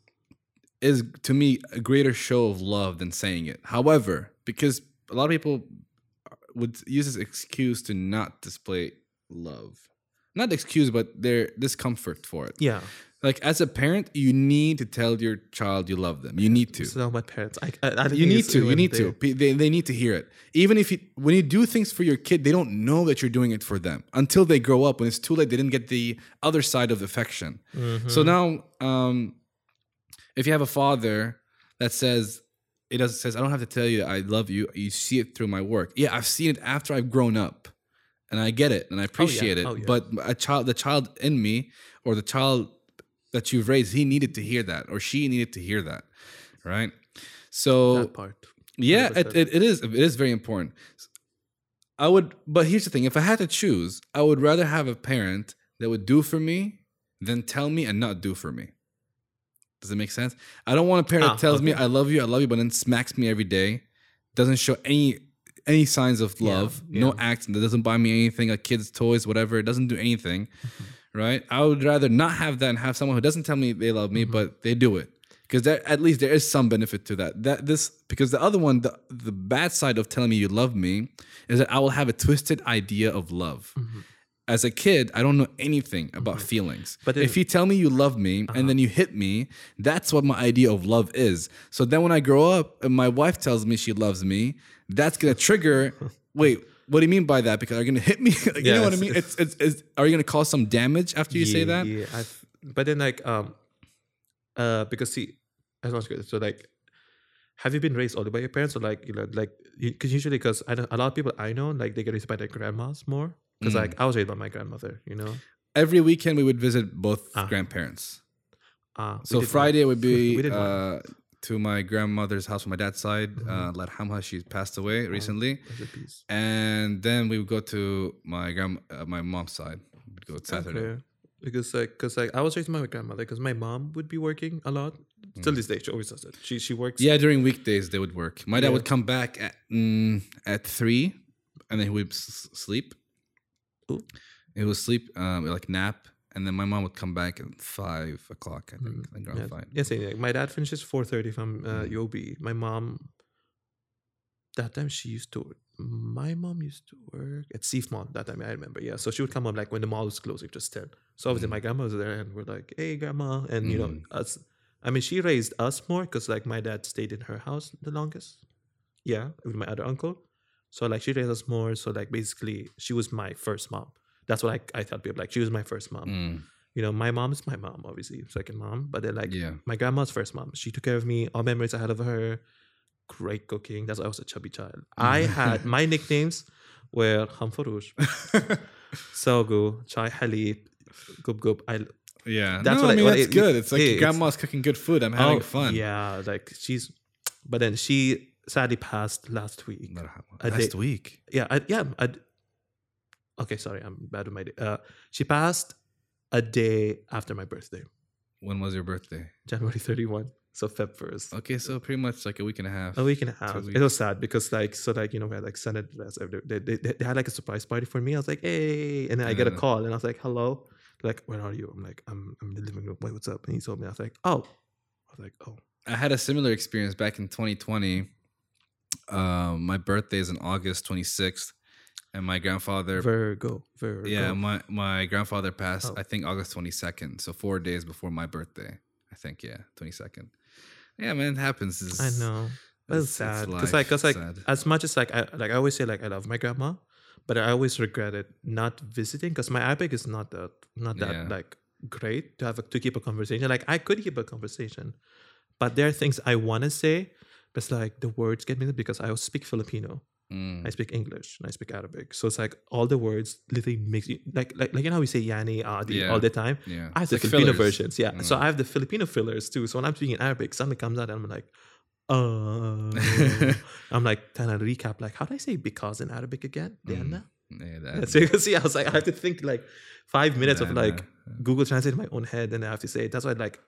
Is to me a greater show of love than saying it. However, because a lot of people would use this excuse to not display love. Not excuse, but their discomfort for it. Yeah. Like as a parent, you need to tell your child you love them. You need to. So my parents, I, I, I You need to. You need they- to. They, they need to hear it. Even if you, when you do things for your kid, they don't know that you're doing it for them until they grow up. When it's too late, they didn't get the other side of affection. Mm-hmm. So now, um, if you have a father that says it doesn't says I don't have to tell you I love you. You see it through my work. Yeah, I've seen it after I've grown up, and I get it and I oh, appreciate Oh, it. yeah. But a child, the child in me, or the child that you've raised, he needed to hear that, or she needed to hear that, right? So that part. yeah, it, 100%. it, it is. It is very important. I would, but here's the thing: if I had to choose, I would rather have a parent that would do for me than tell me and not do for me. Does it make sense? I don't want a parent Ah, that tells me "I love you, I love you," but then smacks me every day, doesn't show any any signs of Yeah, love, no yeah. acts, that doesn't buy me anything, like kids' toys, whatever. It doesn't do anything, Mm-hmm. right? I would rather not have that and have someone who doesn't tell me they love me, Mm-hmm. but they do it because there at least there is some benefit to that. That this because the other one, the the bad side of telling me you love me is that I will have a twisted idea of love. As a kid, I don't know anything about feelings. But if you tell me you love me and then you hit me, that's what my idea of love is. So then when I grow up and my wife tells me she loves me, that's gonna trigger. wait, what do you mean by that? Because are you gonna hit me? Like, you know what I mean? It's, it's it's are you gonna cause some damage after you say that? Yeah, I've, but then like um, uh, because see, good. So like, have you been raised only by your parents or like you know like because usually because I know a lot of people I know like they get raised by their grandmas more because Mm. like I was raised by my grandmother, you know. Every weekend we would visit both Ah. grandparents. Uh, So Friday it would be one. uh, to my grandmother's house on my dad's side. Mhm. Uh, Larhamha, she passed away recently, peace. and then we would go to my grand uh, my mom's side. We'd go Saturday. Okay. Because like, cause like I was raised by my grandmother because my mom would be working a lot. Till this day, she always does it. She she works. Mm. Yeah, during weekdays they would work. My dad Yeah. would come back at mm, at three, and then he would s- sleep. Ooh. He would sleep, um, like nap, and then my mom would come back at five o'clock. I think, Mm, and go Yeah, fight. yeah same, like, my dad finishes four thirty from uh, Mm. UOB. My mom that time she used to. My mom used to work at Seef Mall that time. I remember. Yeah, so she would come up like when the mall was closing, just ten. So obviously Mm. my grandma was there, and we're like, "Hey, grandma," and you know Mm. us. I mean, she raised us more because like my dad stayed in her house the longest. Yeah, with my other uncle. So like she raised us more. So like basically, she was my first mom. That's what I, I tell people. Like she was my first mom. Mm, You know, my mom is my mom, obviously, second mom. But then like yeah. my grandma's first mom. She took care of me. All memories I had of her. Great cooking. That's why I was a chubby child. I had my nicknames were Hamfarouj, Sogu, Chai Halib, Gub Gub. I Yeah, That's no, what I I- mean what that's it- good. It's like your grandma's cooking good food. I'm having oh, fun. Yeah, like she's. But then she sadly passed last week. Last day- week. Yeah, I, yeah. I, okay, sorry, I'm bad with my day. Uh, she passed a day after my birthday, When was your birthday? January 31. So Feb 1st. Okay, so pretty much like a week and a half. A week and a half. It was sad because like so like you know we had like Senate dress. They, they, they, they had like a surprise party for me. I was like, hey, and then I get a call and I was like, hello, like where are you? I'm like, I'm I'm in the living room. Wait, what's up? And he told me. I was like, oh, I was like, oh, I had a similar experience back in 2020. Um, my birthday is in August 26th, and my grandfather. Virgo, Virgo. yeah, my my grandfather passed. Oh. I think August 22nd, so four days before my birthday. I think yeah, 22nd. Yeah, man, it happens. It's- I know. But it's, sad because like, cause like sad. as much as like I like I always say like I love my grandma, but I always regret it not visiting because my Arabic is not that not that Yeah. like great to have a, to keep a conversation. Like I could keep a conversation, but there are things I want to say, it's like the words get me because I speak Filipino, Mm, I speak English, and I speak Arabic. So it's like all the words literally you like like like you know how we say yani adi Yeah. all the time. yeah, I have It's the like Filipino fillers. versions, yeah. So Mm. I have the Filipino fillers too. So when I'm speaking Arabic, something comes out and I'm like, uh, I'm like trying to recap, like, how do I say because in Arabic again? Mm. Diana? Yeah, that- That's it. See, I was like, I have to think like five minutes of like Google Translate in my own head, and I have to say it. That's why like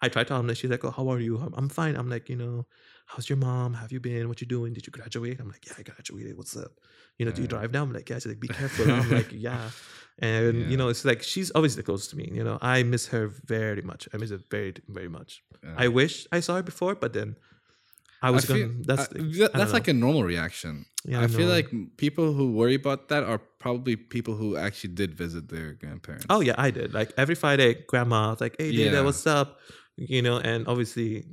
I try to her, she's like, oh, how are you? I'm, I'm fine. I'm like, you know, how's your mom? Have you been? What you doing? Did you graduate? I'm like, yeah, I graduated. What's up? You know, do you drive now? I'm like, yeah. She's like, be careful. I'm like, yeah. And Yeah. you know, it's like she's obviously close to me. You know, I miss her very much. I miss her very, very much. yeah. I wish I saw her before, but then I was I feel- gonna. That's I- I that's like a normal reaction. Yeah, I, feel like people who worry about that are probably people who actually did visit their grandparents. Oh yeah, I did. Like every Friday, grandma was like, "Hey, Dada, Yeah. what's up?" You know, and obviously,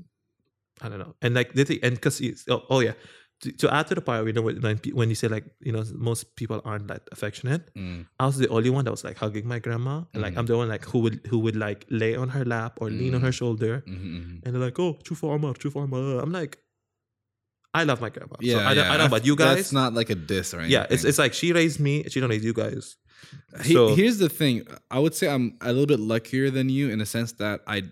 I don't know. And like the thing, and because oh, oh yeah, to, to add to the part, you know, when when you say like, you know, most people aren't that affectionate. Mm, I was the only one that was like hugging my grandma, and like Mhm. I'm the one like who would who would like lay on her lap or lean on her Mm. shoulder, mhm, mhm. and they're like, "Oh, chufa Omar, chufa Omar." I'm like, I love my grandma. Yeah, so I, don't, yeah. I don't know about you guys. That's not like a diss or anything. yeah, it's it's like she raised me. She don't raise you guys. He- So- here's the thing. I would say I'm a little bit luckier than you in the sense that I,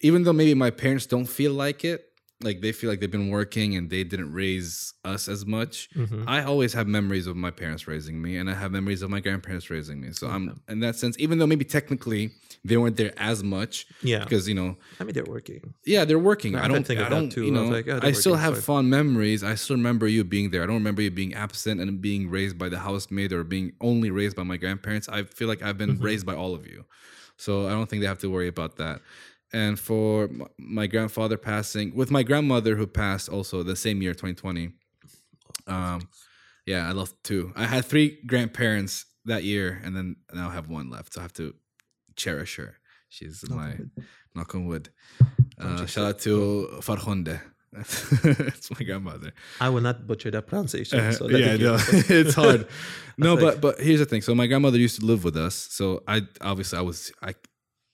even though maybe my parents don't feel like it, like they feel like they've been working and they didn't raise us as much. Mhm. I always have memories of my parents raising me, and I have memories of my grandparents raising me. So Okay. I'm in that sense, even though maybe technically they weren't there as much, Yeah, because you know, I mean they're working. yeah, they're working. I I don't think I don't, too. You I know, was like, oh, I still have fond memories. I still remember you being there. I don't remember you being absent and being raised by the housemaid or being only raised by my grandparents. I feel like I've been Mhm. raised by all of you, so I don't think they have to worry about that. And for my grandfather passing, with my grandmother who passed also the same year, 2020. Um, yeah, I lost two. I had three grandparents that year, and then now I have one left. So I have to cherish her. She's Knock my wood. knock on wood. Uh, shout out to Farhonde. That's my grandmother. I will not butcher that pronunciation. Uh, so yeah, no, it's hard. No, but but here's the thing. So my grandmother used to live with us. So I obviously I was I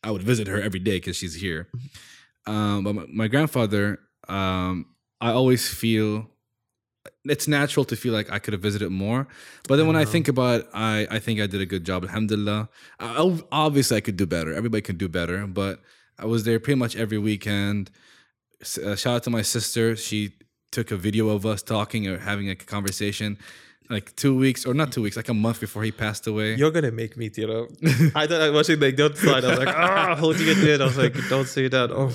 I would visit her every day because she's here. Um, but my, my grandfather, um, I always feel it's natural to feel like I could have visited more. But then when I know. think about it, I I think I did a good job. Alhamdulillah. I, I- obviously, I could do better. Everybody could do better. But I was there pretty much every weekend. Uh, shout out to my sister. She took a video of us talking or having a conversation, like two weeks or not two weeks, like a month before he passed away. You're gonna make me tear up. I thought I was watching like don't slide. I was like, ah, holding it in. I was like, don't say that. Oh,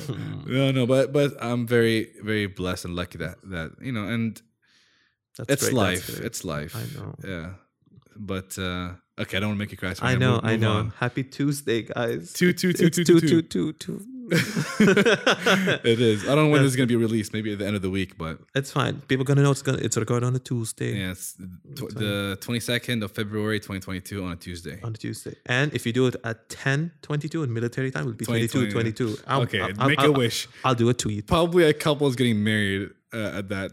no, no, but but I'm very very blessed and lucky that that you know, and that's it's great, life. great. It's life. I know. Yeah, but uh okay, I don't want to make you cry. So I know. gonna move- I know. on. Happy Tuesday, guys. Two, two, two, two, two, two, two. two, two. it is. I don't know when this is gonna be released. Maybe at the end of the week, but it's fine. People gonna know it's gonna it's recorded on a Tuesday. yeah, tw- the twenty second of February, twenty twenty two, on a Tuesday. On a Tuesday. And if you do it at 10 22 in military time, it'll be 22 20, 22. I'll, Okay, I'll, make I'll, a wish. I'll do a tweet. Probably a couple is getting married uh, at that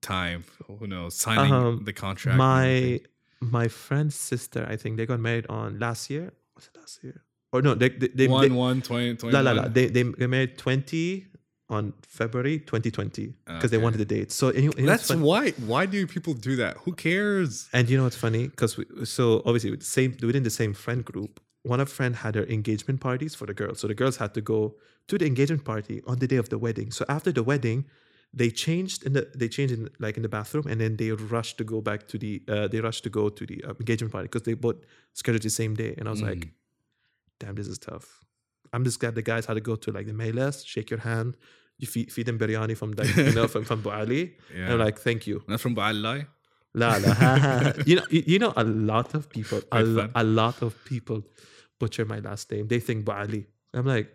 time. Who knows? Signing Um, the contract. My my friend's sister, I think they got married on last year. Was it last year? Or no, they they, they, one they one twenty twenty. la, la, la. They, they married 20 on February 2020 because they wanted the date. So and you- and you That's why. Why do people do that? Who cares? And you know what's funny? Because so obviously with the same within the same friend group, one of friend had her engagement parties for the girls. So the girls had to go to the engagement party on the day of the wedding. So after the wedding, they changed in the they changed in like in the bathroom, and then they rushed to go back to the uh, they rushed to go to the uh, engagement party because they both scheduled the same day. And I was like, damn, this is tough. I'm just glad the guys had to go to like the Meles, shake your hand, you feed, feed them biryani from like you know from from Buali. Yeah. And I'm like, thank you. Not from Ba'alai. La la. you know, you, you know, a lot of people, a, Quite lo- fun. a lot of people butcher my last name. They think Bali. I'm like,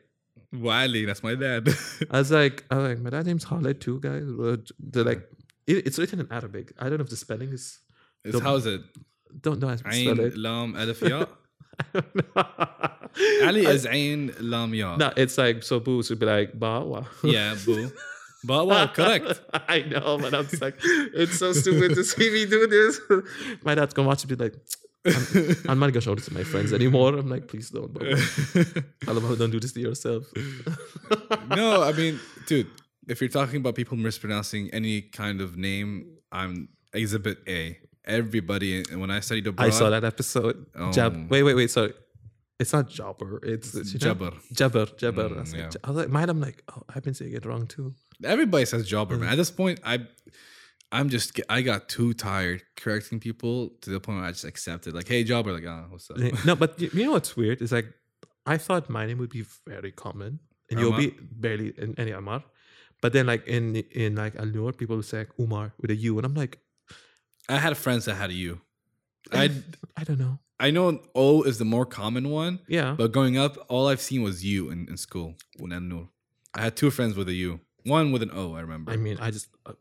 Wali, that's my dad. I was like, I was like, my dad's name's Khaled too, guys. They're like, it, it's written in Arabic. I don't know if the spelling is. It's, how's it? Don't know how to spell it. lam alif ya. I don't know. Ali is Ain lam ya. No, it's like so. Boo would be like Bawa. Yeah, boo. Well, correct. I know, but I'm just like, it's so stupid to see me do this. my dad's gonna watch it, be like, I'm, I'm not gonna show this to my friends anymore. I'm like, please don't, Baba. Don't do this to yourself. no, I mean, dude, if you're talking about people mispronouncing any kind of name, I'm exhibit A. Everybody, and when I studied abroad, I saw that episode. Oh. Jab. Wait, wait, wait. Sorry. It's not Jabber. It's, It's? Jabber. Jabber. Jabber. Mm, I, was like, yeah. I was like, mine, I'm like, oh, I've been saying it wrong too. Everybody says Jabber, Mm. man. At this point, I, I'm just, I got too tired correcting people to the point where I just accepted, like, hey, jobber, like, ah, what's up? no, but you, know what's weird? It's like, I thought my name would be very common and you'll be barely in any Amar. But then, like, in in like Al Noor, people will say like, Umar with a U. And I'm like, I had friends that had a U. I, I don't know. I know O is the more common one, Yeah. but growing up, all I've seen was U in, in school. I had two friends with a U, one with an O. I remember. I mean, I just, uh,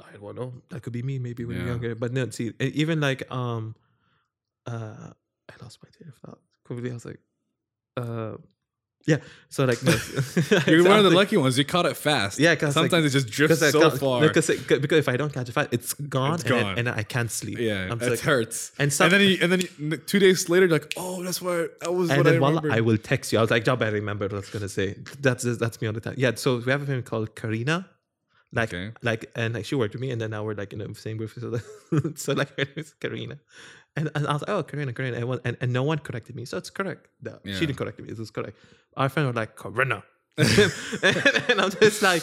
I don't know. That could be me, maybe when you're younger. But no, see, even like, um, uh, I lost my train of thought. Completely, I was like, uh, yeah. So like, no, You're one of the lucky ones. You caught it fast. Yeah, because sometimes it just drifts so can't- far. Because, because if I don't catch it fight, it's gone, It's and, gone. and I can't sleep. yeah, I'm it like, hurts. and And, then, you, and then you, two days later, you're like, oh, that's what that was and what I then while. I will text you, I was like, "Job, I remember what I was gonna say." That's that's me all the time. Yeah. So we have a friend called Karina, like Okay. like, and like she worked with me, and then now we're like in the same group. So, so like her name is Karina, and, and I was like, "Oh, Karina, Karina," and, one- and, and no one corrected me, so it's correct. No, Yeah. She didn't correct me; it was correct. Our friend was like, "Karina," and, and I'm just like,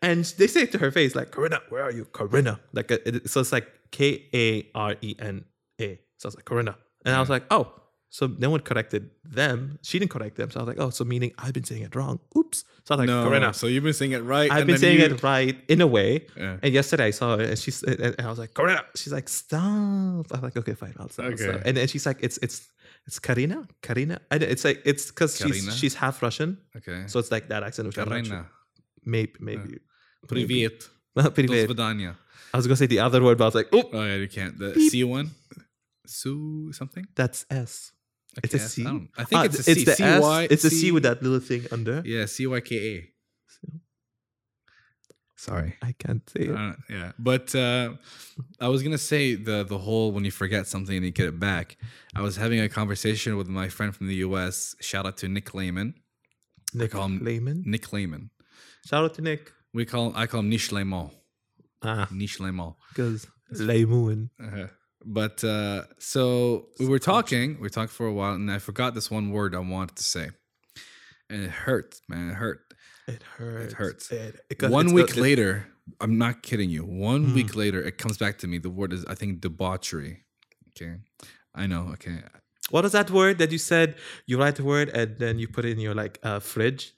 and they say it to her face like, "Karina, where are you, Karina?" Like, it, so it's like K A R E N A. So I was like, Karina, and I was like, "Oh." So no one corrected them. She didn't correct them. So I was like, oh, so meaning I've been saying it wrong. Oops. So I was like, no, Corinna. so you've been saying it right. I've and been then saying you- it right in a way. Yeah. And yesterday I saw her and she's and I was like, Corinna. She's like, stop. I'm like, okay, fine, I'll stop. I'll stop." Okay. And then she's like, it's it's it's Karina, Karina. And it's like it's because she's Karina? she's half Russian, Okay. so it's like that accent. Which I'm not sure. Karina. Maybe maybe. Привет. Maybe. До Привет. свидания. I was gonna say the other word, but I was like, oh, Oh yeah, you can't. The Beep. C one. Sue something. that's S. It's a Okay, I- C? I, I think Ah, it's a C. it's the C S. Y. It's a C with that little thing under. Yeah, C Y K A. Sorry. I can't say it. Uh, yeah, but uh, I was gonna say the the whole when you forget something and you get it back. I was having a conversation with my friend from the U.S. Shout out to Nick Lehman. Nick call him- Lehman. Nick Lehman. Shout out to Nick. We call I call him Nish Lehman. Ah, Nish Lehman. because Lehman. Uh-huh. But uh, so we were talking, we talked for a while, and I forgot this one word I wanted to say, and it hurt, man. It hurt. It hurts. hurts. It, it- one week got- it- later, I'm not kidding you. One Hmm. week later, it comes back to me. The word is, I think, debauchery. Okay, I know. Okay, What is that word that you said? You write the word and then you put it in your like uh, fridge.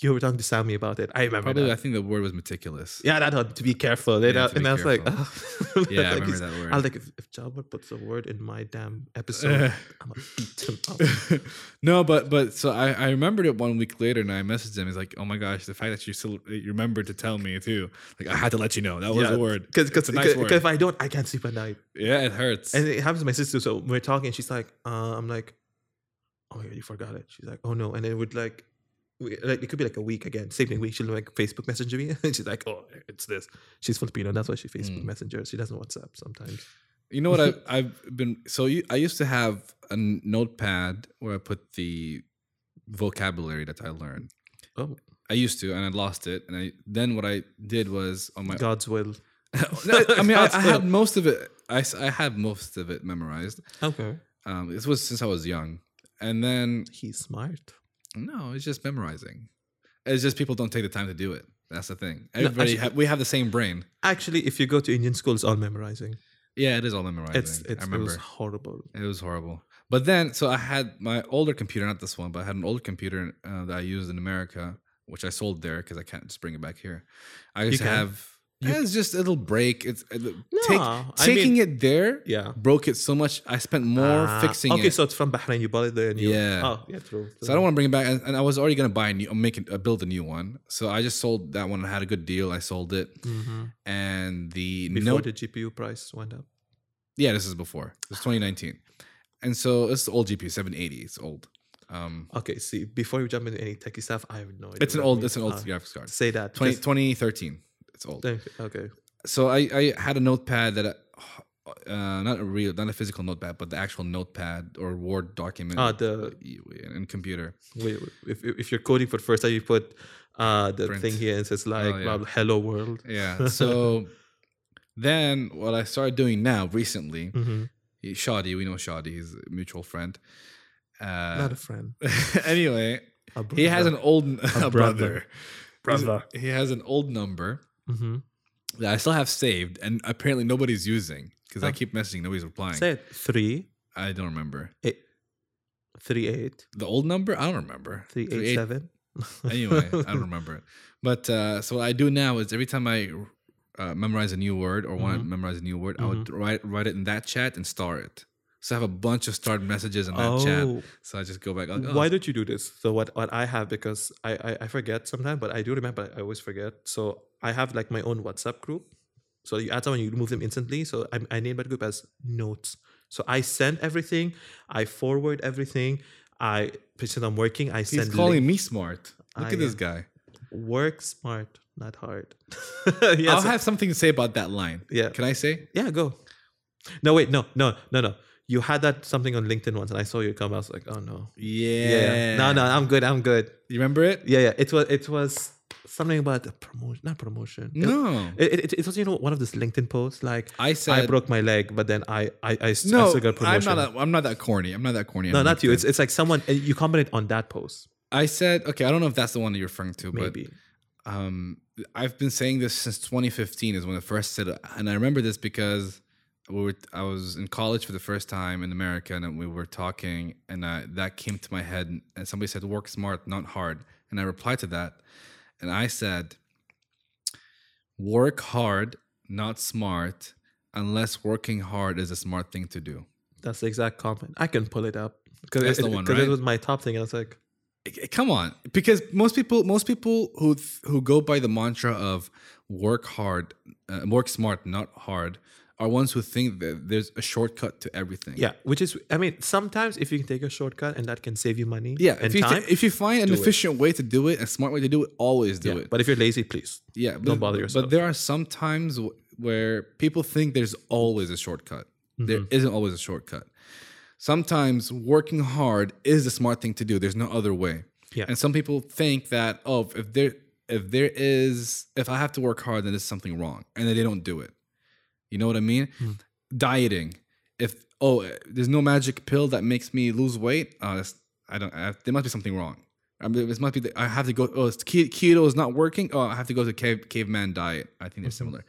You were talking to Sammy about it. I remember Probably, I think the word was meticulous. Yeah, that one, to be careful. And, Yeah, I, and I was like, careful. Yeah, I like, remember that word. I was like, if, if puts a word in my damn episode, I'm gonna beat him up. no, but but so I, I remembered it one week later, and I messaged him. He's like, "Oh my gosh, the fact that you still you remembered to tell me too. Like I had to let you know that was the word. Because a nice if I don't, I can't sleep at night. Yeah, it hurts. And it happens to my sister. So we're talking, and she's like, uh, I'm like, oh you forgot it. She's like, oh no. And it would like, like it could be like a week again. Same thing. Week she'll like Facebook Messenger me, and she's like, oh, it's this. She's Filipino. That's why she Facebook Mm. Messenger. She doesn't WhatsApp sometimes. You know what I, I've been so you, I used to have a notepad where I put the vocabulary that I learned. Oh, I used to, and I lost it. And I then what I did was on my. God's will. I mean, I, I had most of it. I I had most of it memorized. Okay. Um, this was since I was young, and then He's smart. No, it's just memorizing. It's just people don't take the time to do it. That's the thing. No, Everybody, actually- ha- we have the same brain. Actually, if you go to Indian school, it's all memorizing. Yeah, it is all memorizing. It's, it's I it remember. was horrible. It was horrible. But then, so I had my older computer, not this one, but I had an older computer uh, that I used in America, which I sold there because I can't just bring it back here. I used to can. have. You- it's just a little break. It's uh, take, I taking mean- it there. Yeah. broke it so much. I spent more Ah, fixing okay, it. Okay, so it's from Bahrain. You bought it there. And you, Yeah. Oh, yeah, true. So I don't want to bring it back, and, and I was already gonna buy a new, uh, make it, uh, build a new one. So I just sold that one. I had a good deal. I sold it, Mhm. and the Before note. the GPU price went up. yeah, this is before. It was 2019, and so it's the old GPU 780. It's old. Um, Okay, see, before you jump into any techie stuff, I have no idea. it's an old. It's an old Uh, graphics card. Say that. 20, 2013. It's old. Okay. So I, I had a notepad that, I, uh, not a real, not a physical notepad, but the actual notepad or Word document. Ah, the in computer. wait, if if you're coding for the first time, you put uh the Print. thing here and says like Oh, yeah. "Hello World." Yeah. So then what I started doing now recently, Mhm. Shadi, we know Shadi, he's a mutual friend. Uh, Not a friend. anyway, A he has an old a brother. brother. Brother. He has an old number Mhm. that I still have saved, and apparently nobody's using because I Oh. keep messaging, nobody's replying. Say it. Three, I don't remember eight, three, eight, the old number. I don't remember. three, Three, eight, eight- seven. Anyway, I don't remember it. But uh, so what I do now is every time I uh, memorize a new word or want to memorize a new word, I would write write it in that chat and star it. So I have a bunch of starred messages in that chat. Oh, So I just go back. Like, oh, why don't you do this? So what what I have because I, I I forget sometimes, but I do remember. I always forget. So I have like my own WhatsApp group. So you add someone, you remove them instantly. So I, I name that group as notes. So I send everything. I forward everything. I since I'm working, I send. He's calling me smart. Look I at this guy. work smart, not hard. I'll have something to say about that line. Yeah. Can I say? Yeah, go. No, wait, no, no, no, no. You had that something on LinkedIn once, and I saw you come. I was like, oh no. Yeah. Yeah. No, no, I'm good. I'm good. You remember it? Yeah, yeah. It was it was something about the promotion, not promotion. It- No. It, it, it was you know one of those LinkedIn posts like I said I broke my leg, but then I I I, st- I still got promotion. I'm not. A, I'm not that corny. I'm not that corny. no, not you. It's it's like someone and you commented on that post. I said okay. I don't know if that's the one that you're referring to, Maybe. but um, I've been saying this since 2015 is when I first said it, and I remember this because we were I was in college for the first time in America, and we were talking, and I, that came to my head, and somebody said, "Work smart, not hard," and I replied to that, and I said, "Work hard, not smart, unless working hard is a smart thing to do." That's the exact comment. I can pull it up because That's it, the one, because right? it was my top thing. I was like, come on because most people most people who th- who go by the mantra of work hard uh, work smart not hard are ones who think that there's a shortcut to everything yeah, which is I mean sometimes if you can take a shortcut and that can save you money, yeah and if you, time. th- if you find an do it. efficient way to do it a smart way to do it always do yeah. it But if you're lazy, please. yeah but, don't bother yourself. but there are some times w- where people think there's always a shortcut There Mm-hmm. isn't always a shortcut sometimes working hard is the smart thing to do there's no other way Yeah. And some people think that oh, if there if there is if I have to work hard, then there's something wrong, and then they don't do it. You know what I mean? Hmm. Dieting. If oh, there's no magic pill that makes me lose weight. Uh, that's, I don't. I, there must be something wrong. I mean, this must be. The, I have to go. Oh, keto is not working. Oh, I have to go to cave, caveman diet. I think they're similar,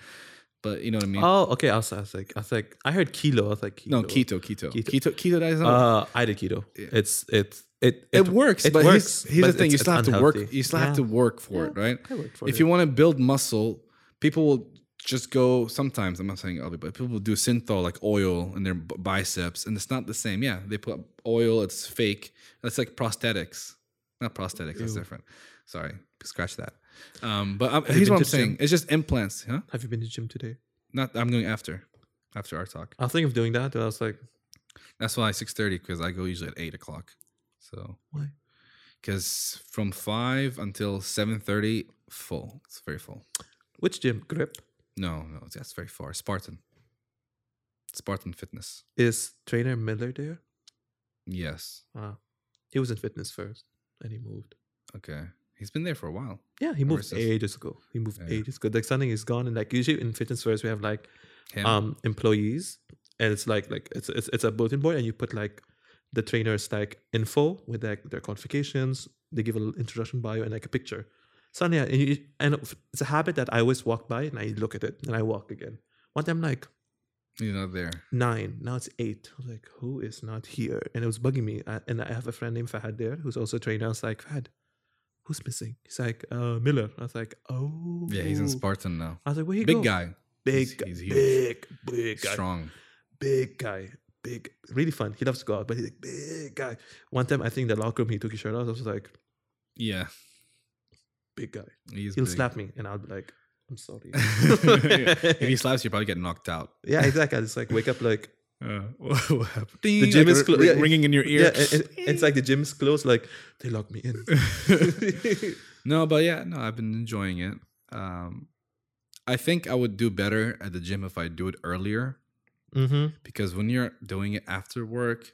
but you know what I mean. Oh, okay. I was, I was like, I was like, I heard kilo. I was like, keto. no, keto, keto, Keto. keto, keto. That is not. Uh, I did keto. It's it's it It, works, it but works, here's, here's but the thing: you still have it's to work. You still have to work for Yeah, it, right? I work for if it. you want to build muscle, people will just go. Sometimes I'm not saying other, but people do synthol like oil in their biceps, and it's not the same. Yeah, they put oil; it's fake. That's like prosthetics, not prosthetics. That's different. Sorry, scratch that. Um, but um, here's what I'm saying: gym? it's just implants, huh? have you been to gym today? Not I'm going after, after our talk. I thinking of doing that, and I was like, That's why six thirty because I go usually at eight o'clock. So why? because from five until seven thirty, full. It's very full. Which gym? Grip No, no, that's very far. Spartan. Spartan Fitness. is trainer Miller there? Yes. Ah, he was in fitness first, and he moved. Okay. He's been there for a while. Yeah, he moved since- ages ago. He moved Yeah. ages ago. Like something is gone, and like usually in fitness first we have like Him. um employees, and it's like like it's it's, it's a bulletin board, and you put like the trainer's like info with like their qualifications. They give a little introduction bio and like a picture. So yeah, and, you, and it's a habit that I always walk by and I look at it and I walk again. One time, like You're not there. nine. Now it's eight. I was like, who is not here? And it was bugging me. I, and I have a friend named Fahad there who's also a trainer. I was like, Fahad, who's missing? He's like, uh, Miller. I was like, oh. Yeah, he's in Spartan now. I was like, where he Big go? guy. Big, He's- guy, he's huge. big, big guy, Strong. big guy, big, really fun. He loves to go out, but he's like big guy. One time, I think the locker room, he took his shirt off. I was like, Yeah. Big guy. He's He'll big. slap me, and I'll be like, I'm sorry. if he slaps you, probably get knocked out. yeah, exactly. I just like wake up like Uh, what happened? the gym is clo- yeah, ringing in your ear. yeah. it- it- it's like the gym's closed. Like they locked me in. no, but yeah, no, I've been enjoying it. Um, I think I would do better at the gym if I do it earlier mm-hmm. because when you're doing it after work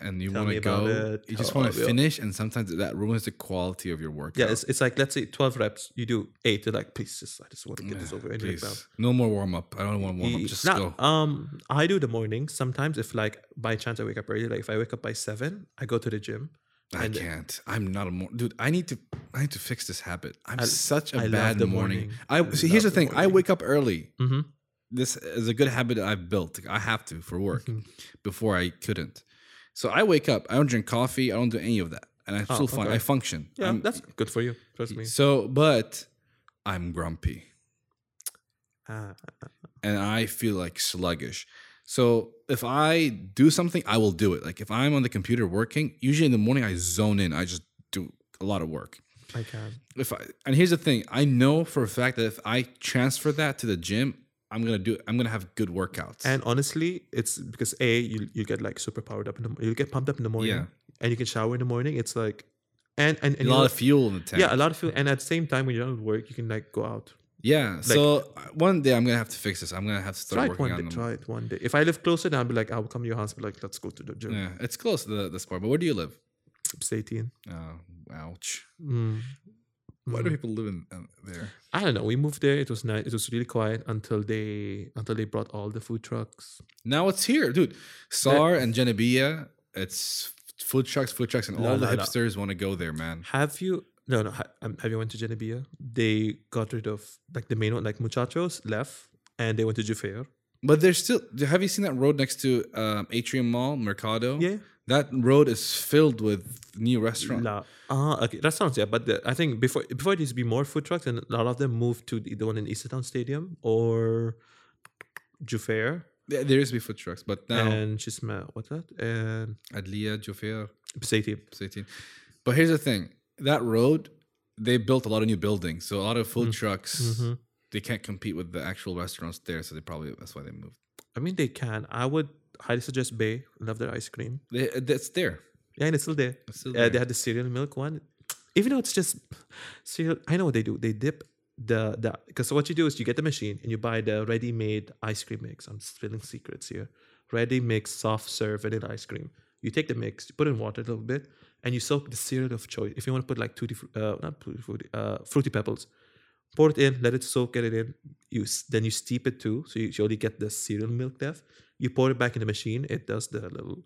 and you want to go, it. you just want to finish, and sometimes that ruins the quality of your work. Yeah, it's, it's like let's say twelve reps. You do eight. They're like, please, just I just want to get this over. And please. No more warm up. I don't want to warm up. Just nah, go. Um, I do the morning. Sometimes, if like by chance I wake up early, like if I wake up by seven, I go to the gym. I can't. I'm not a mor- dude. I need to. I need to fix this habit. I'm I- such a I bad the morning. morning. I I see. Here's the the thing. I wake up early. Mm-hmm. This is a good habit that I've built. I have to for work. Mhm. Before I couldn't. So I wake up. I don't drink coffee. I don't do any of that, and I Oh, still fun. okay. I function. Yeah, I'm- that's good for you. Trust me. so. But I'm grumpy. Ah, and I feel like sluggish. So if I do something, I will do it. Like if I'm on the computer working, usually in the morning I zone in. I just do a lot of work. I can. If I and here's the thing, I know for a fact that if I transfer that to the gym, I'm gonna do. I'm gonna have good workouts. And honestly, it's because a you you get like super powered up in the you get pumped up in the morning, Yeah. and you can shower in the morning. It's like, and and, a and you lot know- of fuel in the tank. yeah, a lot of fuel. And at the same time, when you're done with work, you can like go out. yeah. so uh, one day I'm gonna have to fix this. I'm gonna have to start Try it working one on day. them. Try it one day. If I live closer, then I'll be like, I'll come to your house. Be like, let's go to the gym. Yeah, it's close to the, the sport. But where do you live? 18. Oh, ouch. Mm. Why do Mm. people live in uh, there? I don't know. We moved there. It was nice. It was really quiet until they until they brought all the food trucks. Now it's here, dude. SAR and Janabiya, it's food trucks, food trucks, and La, all the la. hipsters want to go there, man. Have you? No, no. Ha, um, have you went to Janabiya? They got rid of like the main one, like Muchachos left, and they went to Jufair. But there's still. Have you seen that road next to um, Atrium Mall, Mercado? Yeah. That road is filled with new restaurants. La, ah, okay. That sounds yeah. But the, I think before before it used to be more food trucks, and a lot of them moved to the, the one in Isa Town Stadium or Jufair There there used to be food trucks, but now and Chisma. What's that? And Adlia, Jufair, Besati. 18. But here's the thing: that road, they built a lot of new buildings, so a lot of food trucks. Mhm. They can't compete with the actual restaurants there, so they probably that's why they moved. I mean, they can. I would highly suggest Bay. Love their ice cream. They, it's there. Yeah, and it's still there. It's still Uh, there. they had the cereal milk one. Even though it's just cereal, I know what they do. They dip the the because what you do is you get the machine and you buy the ready-made ice cream mix. I'm spilling secrets here. Ready mix soft serve vanilla ice cream. You take the mix, you put in water a little bit, and you soak the cereal of choice. If you want to put like tutti, uh, not tutti frutti, uh, fruity pebbles, pour it in, let it soak, get it in. You then you steep it too, so you, you only get the cereal milk left. You pour it back in the machine. It does the little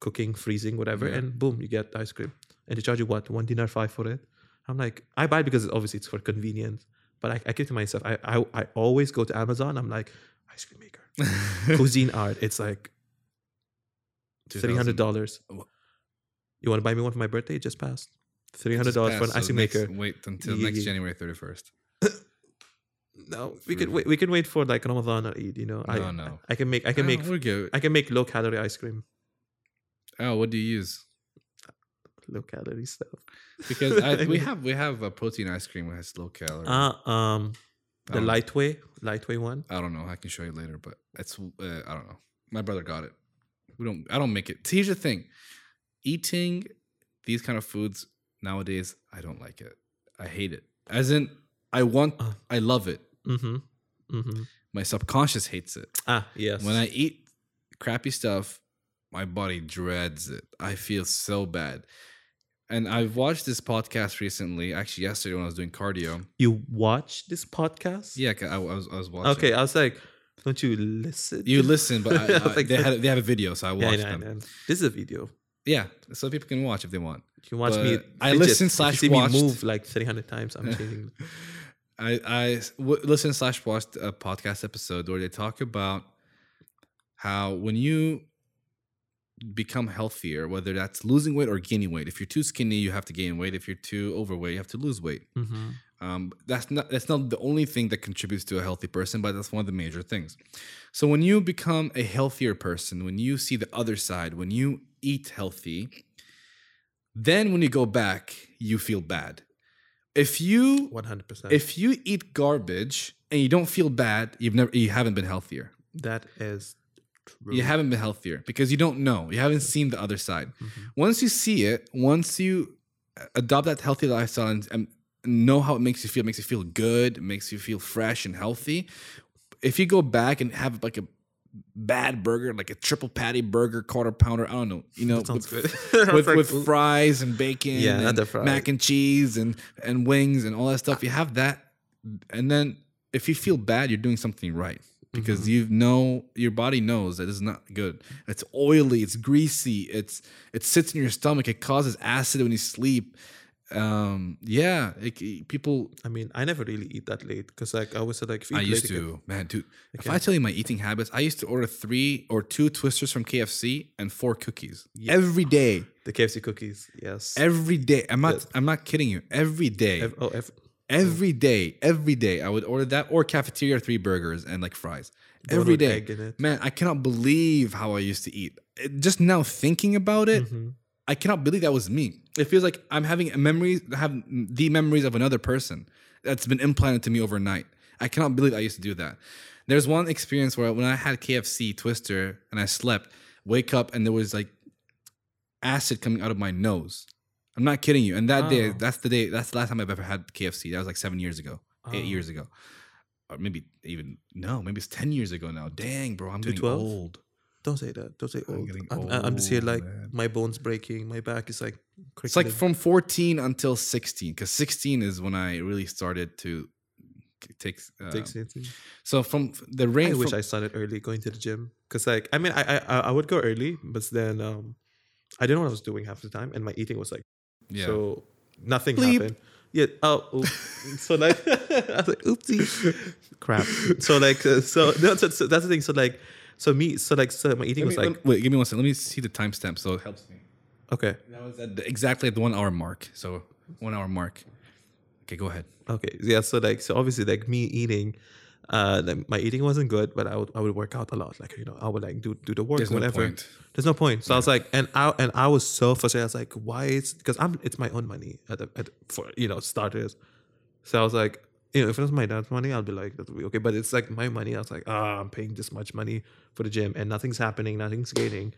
cooking, freezing, whatever, Yeah. and boom, you get ice cream. And they charge you what one dinar five for it. I'm like, I buy it because obviously it's for convenience. But I, I keep to myself, I, I I always go to Amazon. I'm like, ice cream maker, Cuisinart. It's like three hundred dollars. You want to buy me one for my birthday? It just passed. Three hundred dollars for an ice cream next- maker. Wait until Yeah, next yeah. January thirty first. No, we could wait. We can wait for like Ramadan or Eid. You know, I No, no. I can make I can make We're good. I can make low calorie ice cream. Oh, what do you use? Low calorie stuff. Because I, I we have we have a protein ice cream that has low calorie. Uh um the don't know. lightweight lightweight one. I don't know. I can show you later, but it's uh, I don't know. My brother got it. We don't. I don't make it. See, here's the thing: eating these kind of foods nowadays, I don't like it. I hate it. As in, I want. Uh. I love it. Mm-hmm. Mm-hmm. My subconscious hates it. Ah yes. When I eat crappy stuff, my body dreads it. I feel so bad. And I've watched this podcast recently, actually yesterday when I was doing cardio. you watch this podcast? Yeah, I, I was I was watching. Okay, I was like, don't you listen? You listen, but I, I I, like, they had they have a video, so I watched yeah, them. This is a video. Yeah, so people can watch if they want. You can watch me. But I fidget. listened If slash me move like three hundred times. I'm changing. I I w- listened slash watched a podcast episode where they talk about how when you become healthier, whether that's losing weight or gaining weight. If you're too skinny, you have to gain weight. If you're too overweight, you have to lose weight. mm-hmm. Um, that's not that's not the only thing that contributes to a healthy person, but that's one of the major things. So when you become a healthier person, when you see the other side, when you eat healthy, then when you go back, you feel bad. If you One hundred percent. if you eat garbage and you don't feel bad, you've never you haven't been healthier. that is true. You haven't been healthier because you don't know. You haven't seen the other side. Mhm. Once you see it, once you adopt that healthy lifestyle and, and know how it makes you feel, it makes you feel good, it makes you feel fresh and healthy. If you go back and have like a bad burger, like a triple patty burger, quarter pounder, I don't know, you know, with, with, with fries and bacon, Yeah, and mac and cheese and and wings and all that stuff. You have that, and then if you feel bad, you're doing something right because Mm-hmm. you know your body knows that it's not good. It's oily, it's greasy, it's it sits in your stomach. It causes acid when you sleep. Um, yeah, it, people. I mean, I never really eat that late because like I always said like if you I used to, man, dude. If Okay. I tell you my eating habits, I used to order three or two twisters from KFC and four cookies Yeah. every day. the KFC cookies. Yes. Every day. I'm not. Yes. I'm not kidding you. Every day. Ev- oh, ev- Every day, every day, I would order that or cafeteria three burgers and like fries. Every day, egg in it. man, I cannot believe how I used to eat. Just now thinking about it, Mhm. I cannot believe that was me. It feels like I'm having memories, have the memories of another person that's been implanted to me overnight. I cannot believe I used to do that. There's one experience where when I had KFC Twister and I slept, wake up and there was like acid coming out of my nose. I'm not kidding you. And that day, Oh. that's the day, that's the last time I've ever had KFC. That was like seven years ago, eight oh. years ago. Or maybe even, no, maybe it's 10 years ago now. Dang, bro, I'm getting old. Don't say that. Don't say I'm old. getting I'm, I'm just here like man. my bones breaking. My back is like. It's like from 14 until 16, because 16 is when I really started to k- take. Uh, Takes it. so from the I range, wish from- I started early going to the gym because like I mean I, I I- I would go early but then um I didn't know what I was doing half the time and my eating was like yeah. so nothing Bleep. happened. Yeah. Oh. so like I was like oopsie crap. So like uh, so, no, so so that's the thing. So like so me so like so my eating Let was like let- wait, give me one second. Let me see the timestamp so it helps me. okay That was at the, exactly at the one hour mark. So one hour mark. Okay, go ahead. okay yeah so like so obviously like me eating. Uh, like my eating wasn't good, but I would I would work out a lot. Like you know, I would like do do the work, There's no whatever. point. There's no point. So I was like, and I and I was so frustrated. I was like, why is because I'm it's my own money at the, at, for you know starters. So I was like, you know, if it was my dad's money, I'll be like, that would be okay. But it's like my money. I was like, ah, I'm paying this much money for the gym, and nothing's happening, nothing's gaining.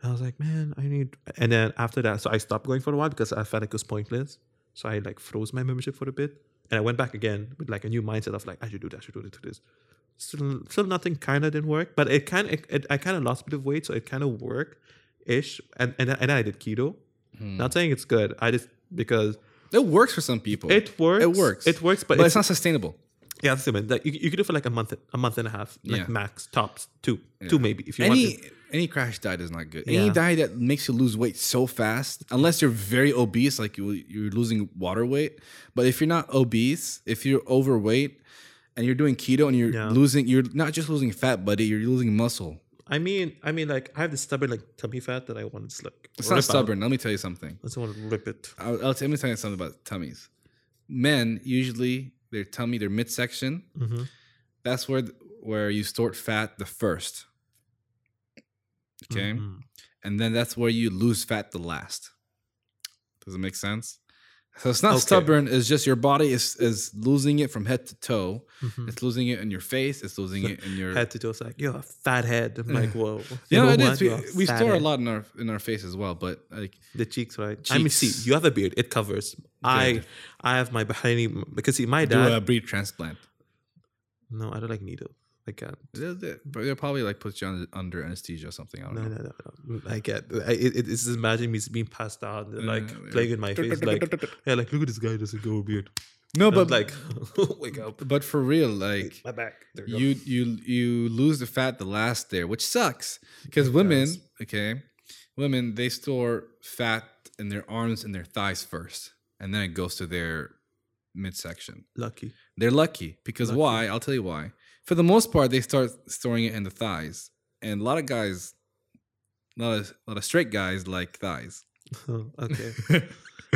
And I was like, man, I need. And then after that, so I stopped going for a while because I felt like it was pointless. So I like froze my membership for a bit, and I went back again with like a new mindset of like, I should do that, I should do this, do this still, still nothing kind of didn't work, but it kind of I kind of lost a bit of weight, so it kind of worked ish. And and then, and then I did keto. Hmm. Not saying it's good. I just because It works for some people. it works. It works. It works, but, but, it's, it's not sustainable. Yeah, that's it. Like you, you could do it for like a month, a month and a half, like Yeah. max, tops two, two maybe if you Any want. To. any crash diet is not good. Any diet that makes you lose weight so fast, unless you're very obese, like you you're losing water weight. But if you're not obese, if you're overweight, and you're doing keto and you're Yeah. losing, you're not just losing fat, buddy. You're losing muscle. I mean, I mean, like I have this stubborn like tummy fat that I want to just like. It's not out. stubborn. Let me tell you something. I just want to rip it. I'll, I'll let me tell you something about tummies. Men usually their tummy, their midsection, Mm-hmm. that's where where you store fat the first. Okay, Mhm. and then that's where you lose fat the last. Does it make sense? So it's not Okay. stubborn. It's just your body is is losing it from head to toe. Mhm. It's losing it in your face. It's losing it in your. Head to toe, it's like you're a fat head. I'm like, whoa. you know, it is. We, we store a lot in our in our face as well, but like The cheeks, right? Cheeks. I mean, see, you have a beard; it covers. I, Good. I have my Bahraini because see, my dad. do a beard transplant. no, I don't like needle. I can't. They'll, they- but they'll probably like put you under anesthesia or something. I don't No, know. no, no, no. I get. I, it, it, it's just imagine me being passed out, like Yeah, playing yeah. in my face, like yeah, like look at this guy doesn't a beard. No, But like, wake up, but for real, like my back. You, you you you lose the fat the last there, which sucks because women, does. okay, women they store fat in their arms and their thighs first, and then it goes to their midsection. Lucky. They're lucky because Lucky. why? I'll tell you why. For the most part, they start storing it in the thighs, and a lot of guys, a lot of, a lot of straight guys like thighs. Oh, okay.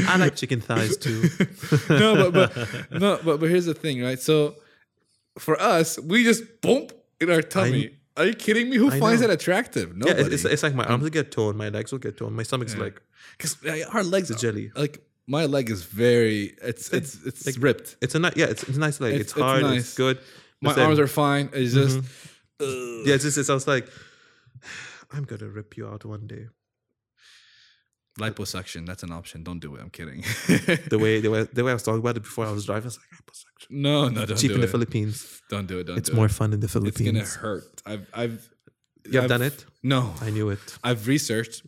I like chicken thighs too. no, but but no, but but here's the thing, right? So for us, we just bump in our tummy. Are you kidding me? Who I finds know. that attractive? Yeah, Nobody. it's, it's, it's like my arms mm. will get toned, my legs will get toned, my stomach's Yeah. like because our legs are jelly. like my leg is very it's it's it's like- ripped. It's a nice, yeah, it's, it's nice leg. It's- It's, it's hard, nice. it's good. My then- arms are fine. It's just Yeah, it's just, it sounds like I'm gonna rip you out one day. liposuction. That's an option. Don't do it. I'm kidding. The way, the way, the way I was talking about it before I was driving, I was like, liposuction. no, no, don't Cheap do in the. Philippines. Don't do it. Don't do it. It's do more it. fun in the Philippines. It's gonna hurt. I've I've You have done it? No, I knew it. I've researched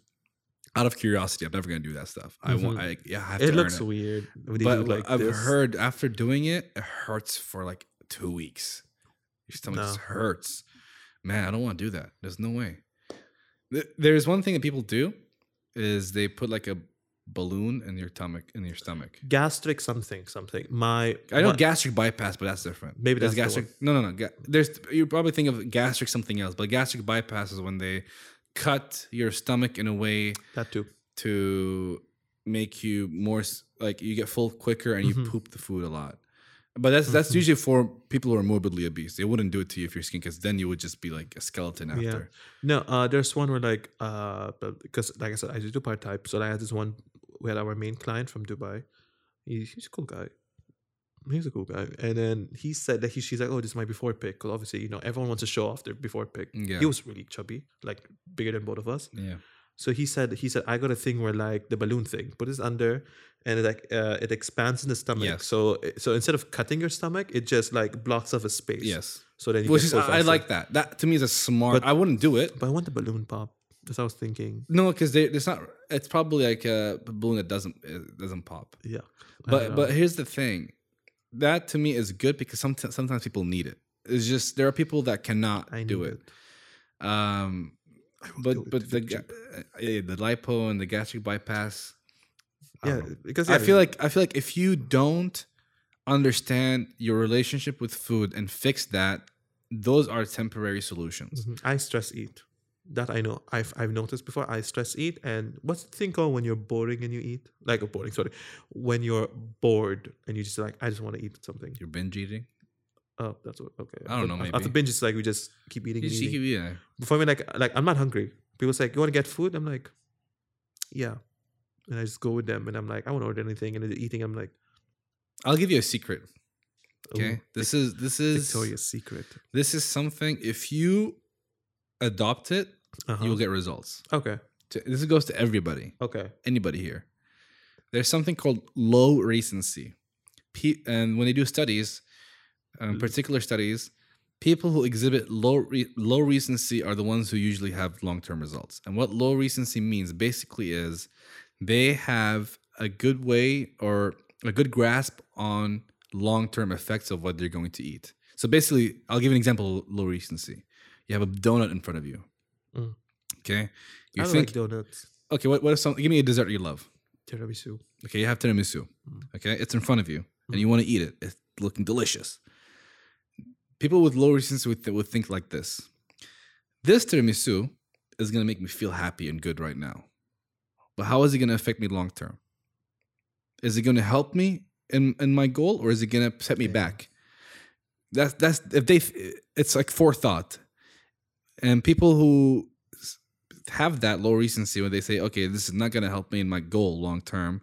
out of curiosity. I'm never gonna do that stuff. I want. Mhm. I yeah. I have It to looks it. weird. But like I've this. heard after doing it, it hurts for like two weeks. Your stomach just No. hurts. Man, I don't want to do that. There's no way. There's one thing that people do is they put like a balloon in your stomach in your stomach. gastric something, something. My I know what- gastric bypass, but that's different. Maybe that's the gastric. No, no, no. Ga- there's you probably think of gastric something else, but gastric bypass is when they cut your stomach in a way that too. to make you more like you get full quicker and you Mhm. poop the food a lot. But that's that's Mhm. usually for people who are morbidly obese. They wouldn't do it to you if you're skinny, because then you would just be like a skeleton after. Yeah. No, uh, there's one where like uh, because like I said, I do part type. So I had this one. We had our main client from Dubai. He, he's a cool guy. He's a cool guy. And then he said that he she's like, oh, this is my before pic. Because obviously, you know, everyone wants to show off their before pic. Yeah. He was really chubby, like bigger than both of us. Yeah. So he said he said I got a thing where like the balloon thing, put this under, and it like uh, it expands in the stomach. Yes. So so instead of cutting your stomach, it just like blocks off a space. Yes. So then you Which is I, I like that. That to me is a smart. But- I wouldn't do it. But I want the balloon pop. That's what I was thinking. No, because it's not. It's probably like a balloon that doesn't it doesn't pop. Yeah. I But but here's the thing, that to me is good because sometimes sometimes people need it. It's just there are people that cannot do need it. Um, I will do but but the it's ga- cheap. uh, yeah, the lipo and the gastric bypass. Yeah, because I yeah, feel like I feel like if you don't understand your relationship with food and fix that, those are temporary solutions. Mhm. I stress eat. That I know. I've I've noticed before. I stress eat, and what's the thing called when you're boring and you eat? Like a boring, sorry. When you're bored and you just like, I just want to eat something. You're binge eating. Oh, that's what. Okay. I don't know, Maybe. After binge, it's like we just keep eating. Just- eating. yeah. Before me, like like I'm not hungry. People say, "You want to get food?" I'm like, "Yeah," and I just go with them, and I'm like, "I won't order anything," and eating. I'm like, I'll give you a secret. Okay, "Ooh, this is this is Victoria's Secret." this is something. If you adopt it, Uh-huh. you'll get results. Okay. This goes to everybody, Okay. anybody here. There's something called low recency, and when they do studies, um, Mm. particular studies, people who exhibit low re- low recency are the ones who usually have long term results. And what low recency means basically is they have a good way or a good grasp on long term effects of what they're going to eat. So basically, I'll give an example of low recency. You have a donut in front of you. Mm. Okay. You I think like donuts. okay, what what if some give me a dessert you love? Tiramisu. Okay, you have tiramisu. Mm. Okay, it's in front of you, and Mm. you want to eat it. It's looking delicious. People with low recency would, would think like this: this tiramisu is gonna make me feel happy and good right now. But how is it gonna affect me long term? Is it gonna help me in, in my goal or is it gonna set me Yeah. back? That's that's if they it's like forethought. And people who have that low recency when they say, okay, this is not gonna help me in my goal long term,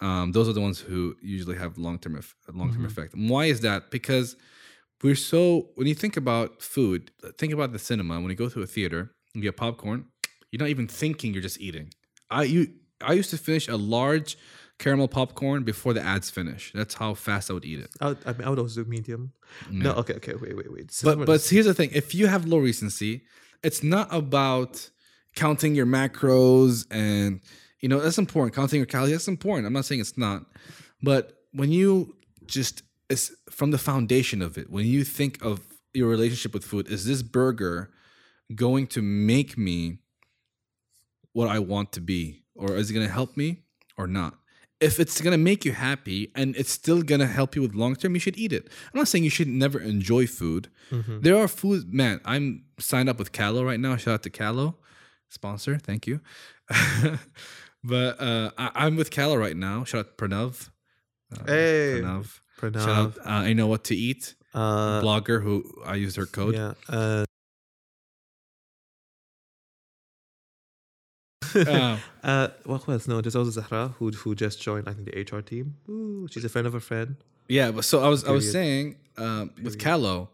um, those are the ones who usually have long term long term Mhm. effect. And why is that? Because we're so when you think about food, think about the cinema. When you go to a theater, you get popcorn. You're not even thinking; you're just eating. I you I used to finish a large caramel popcorn before the ads finish. That's how fast I would eat it. I would, I, would also do medium. No, okay, okay, wait, wait, wait. But Cinema but is- here's the thing: if you have low recency, it's not about counting your macros and you know that's important. Counting your calories that's important. I'm not saying it's not, but when you just it's from the foundation of it. When you think of your relationship with food, is this burger going to make me what I want to be, or is it going to help me or not? If it's going to make you happy and it's still going to help you with long term, you should eat it. I'm not saying you should never enjoy food. Mhm. There are foods, man. I'm signed up with Calo right now. Shout out to Calo, sponsor. Thank you. but uh, I, I'm with Calo right now. Shout out to Pranav. Uh, Hey, Pranav. Pranav. Shout out. Uh, I know what to eat. uh, blogger who I used her code. Yeah. Uh, Uh, uh, what was no? There's also Zahra who who just joined. I think the HR team. Ooh, she's a friend of a friend. yeah, but so I was I was saying um, with Calo,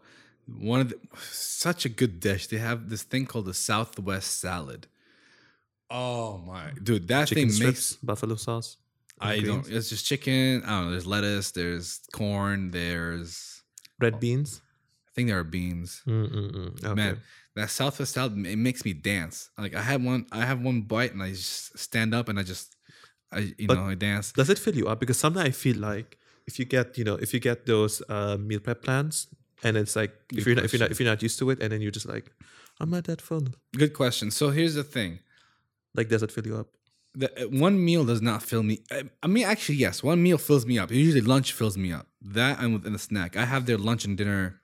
one of the such a good dish. They have this thing called the Southwest salad. Oh my dude, that Chicken thing strips, makes buffalo sauce. I don't. It's just chicken. I don't know. There's lettuce. There's corn. There's red beans. I think there are beans. Okay. Man, that Southwest salad it makes me dance. Like I had one. I have one bite and I just stand up and I just I you But- know I dance. Does it fill you up? Because sometimes I feel like if you get you know if you get those uh, meal prep plans and it's like if you're not, if you're not if you're not used to it and then you're just like I'm not that full. Good question. So here's the thing. Like does it fill you up? The uh, one meal does not fill me. I, I mean, actually, yes, one meal fills me up. Usually, lunch fills me up. That and within a snack. I have their lunch and dinner.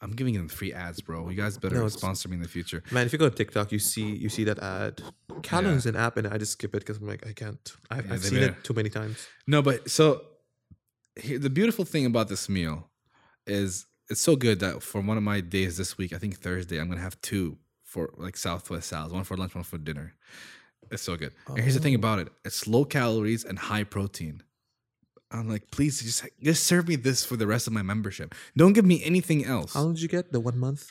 I'm giving them free ads, bro. You guys better No, sponsor me in the future. Man, if you go to TikTok, you see you see that ad. Calon's an app, and I just skip it because I'm like I can't. I've, Yeah, I've seen better. it too many times. No, but so here, the beautiful thing about this meal is it's so good that for one of my days this week, I think Thursday, I'm gonna have two for like Southwest salads, one for lunch, one for dinner. It's so good. And here's the thing Oh. about it: it's low calories and high protein. I'm like, please just just serve me this for the rest of my membership. Don't give me anything else. How long did you get? The one month?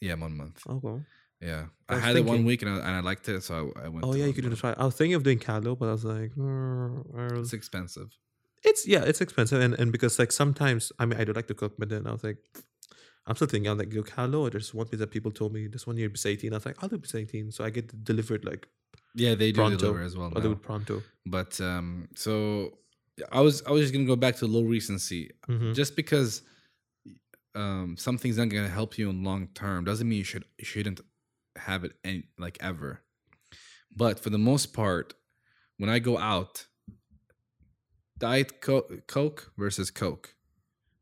yeah, one month. Oh well. Yeah, I I, had it one week and I, and I liked it, so I, I went. Oh yeah, you could do the month. try. I was thinking of doing calo, but I was like, "Mm, It's expensive. it's yeah, it's expensive, and and because like sometimes I mean I do like to cook, but then I was like, I'm still thinking I'm like, go calo. There's one that people told me this one year bis 18. I was like, I'll do bis 18, so I get delivered like Yeah, they do Pronto. deliver as well. Do now. it pronto. But um, so I was I was just gonna go back to low recency. Mhm. Just because um something's not gonna help you in long term doesn't mean you should you shouldn't have it any, like ever. But for the most part, when I go out, diet co- Coke versus Coke,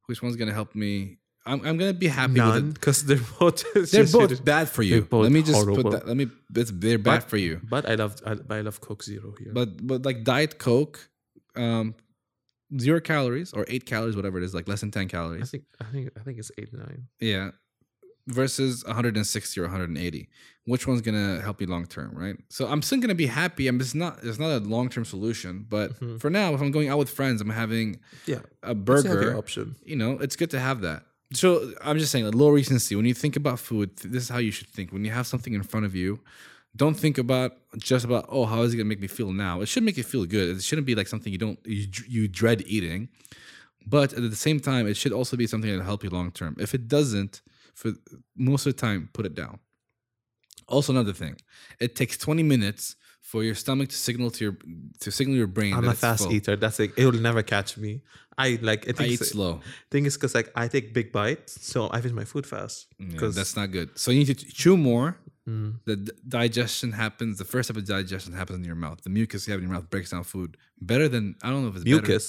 which one's gonna help me? I'm I'm gonna be happy with None, it. because they're both They're both bad for you. both let me just horrible. put that. Let me. It's, they're bad But- for you. But I love I, I love Coke Zero here. But but like diet Coke, um, zero calories or eight calories, whatever it is, like less than ten calories. I think I think I think it's eight nine. Yeah, versus 160 or 180. Which one's gonna help you long term, right? So I'm still gonna be happy. I'm just not. It's not a long term solution. But Mhm. for now, if I'm going out with friends, I'm having Yeah, a it's a healthy burger. option. You know, it's good to have that. So I'm just saying, like, low recency. When you think about food, this is how you should think. When you have something in front of you, don't think about just about oh how is it gonna make me feel now. It should make you feel good. It shouldn't be like something you don't you, you dread eating. But at the same time, it should also be something that'll help you long term. If it doesn't, for most of the time, put it down. Also, another thing, it takes 20 minutes for your stomach to signal to your to signal your brain. I'm a fast full. eater. That's like it will never catch me. I like I I eat it's- slow. thing is because like I take big bites, so I finish my food fast. Yeah, 'Cause- that's not good. So you need to chew more. Mm. The d- digestion happens. The first step of digestion happens in your mouth. The mucus you have in your mouth breaks down food better than I don't know if it's better. Mucus.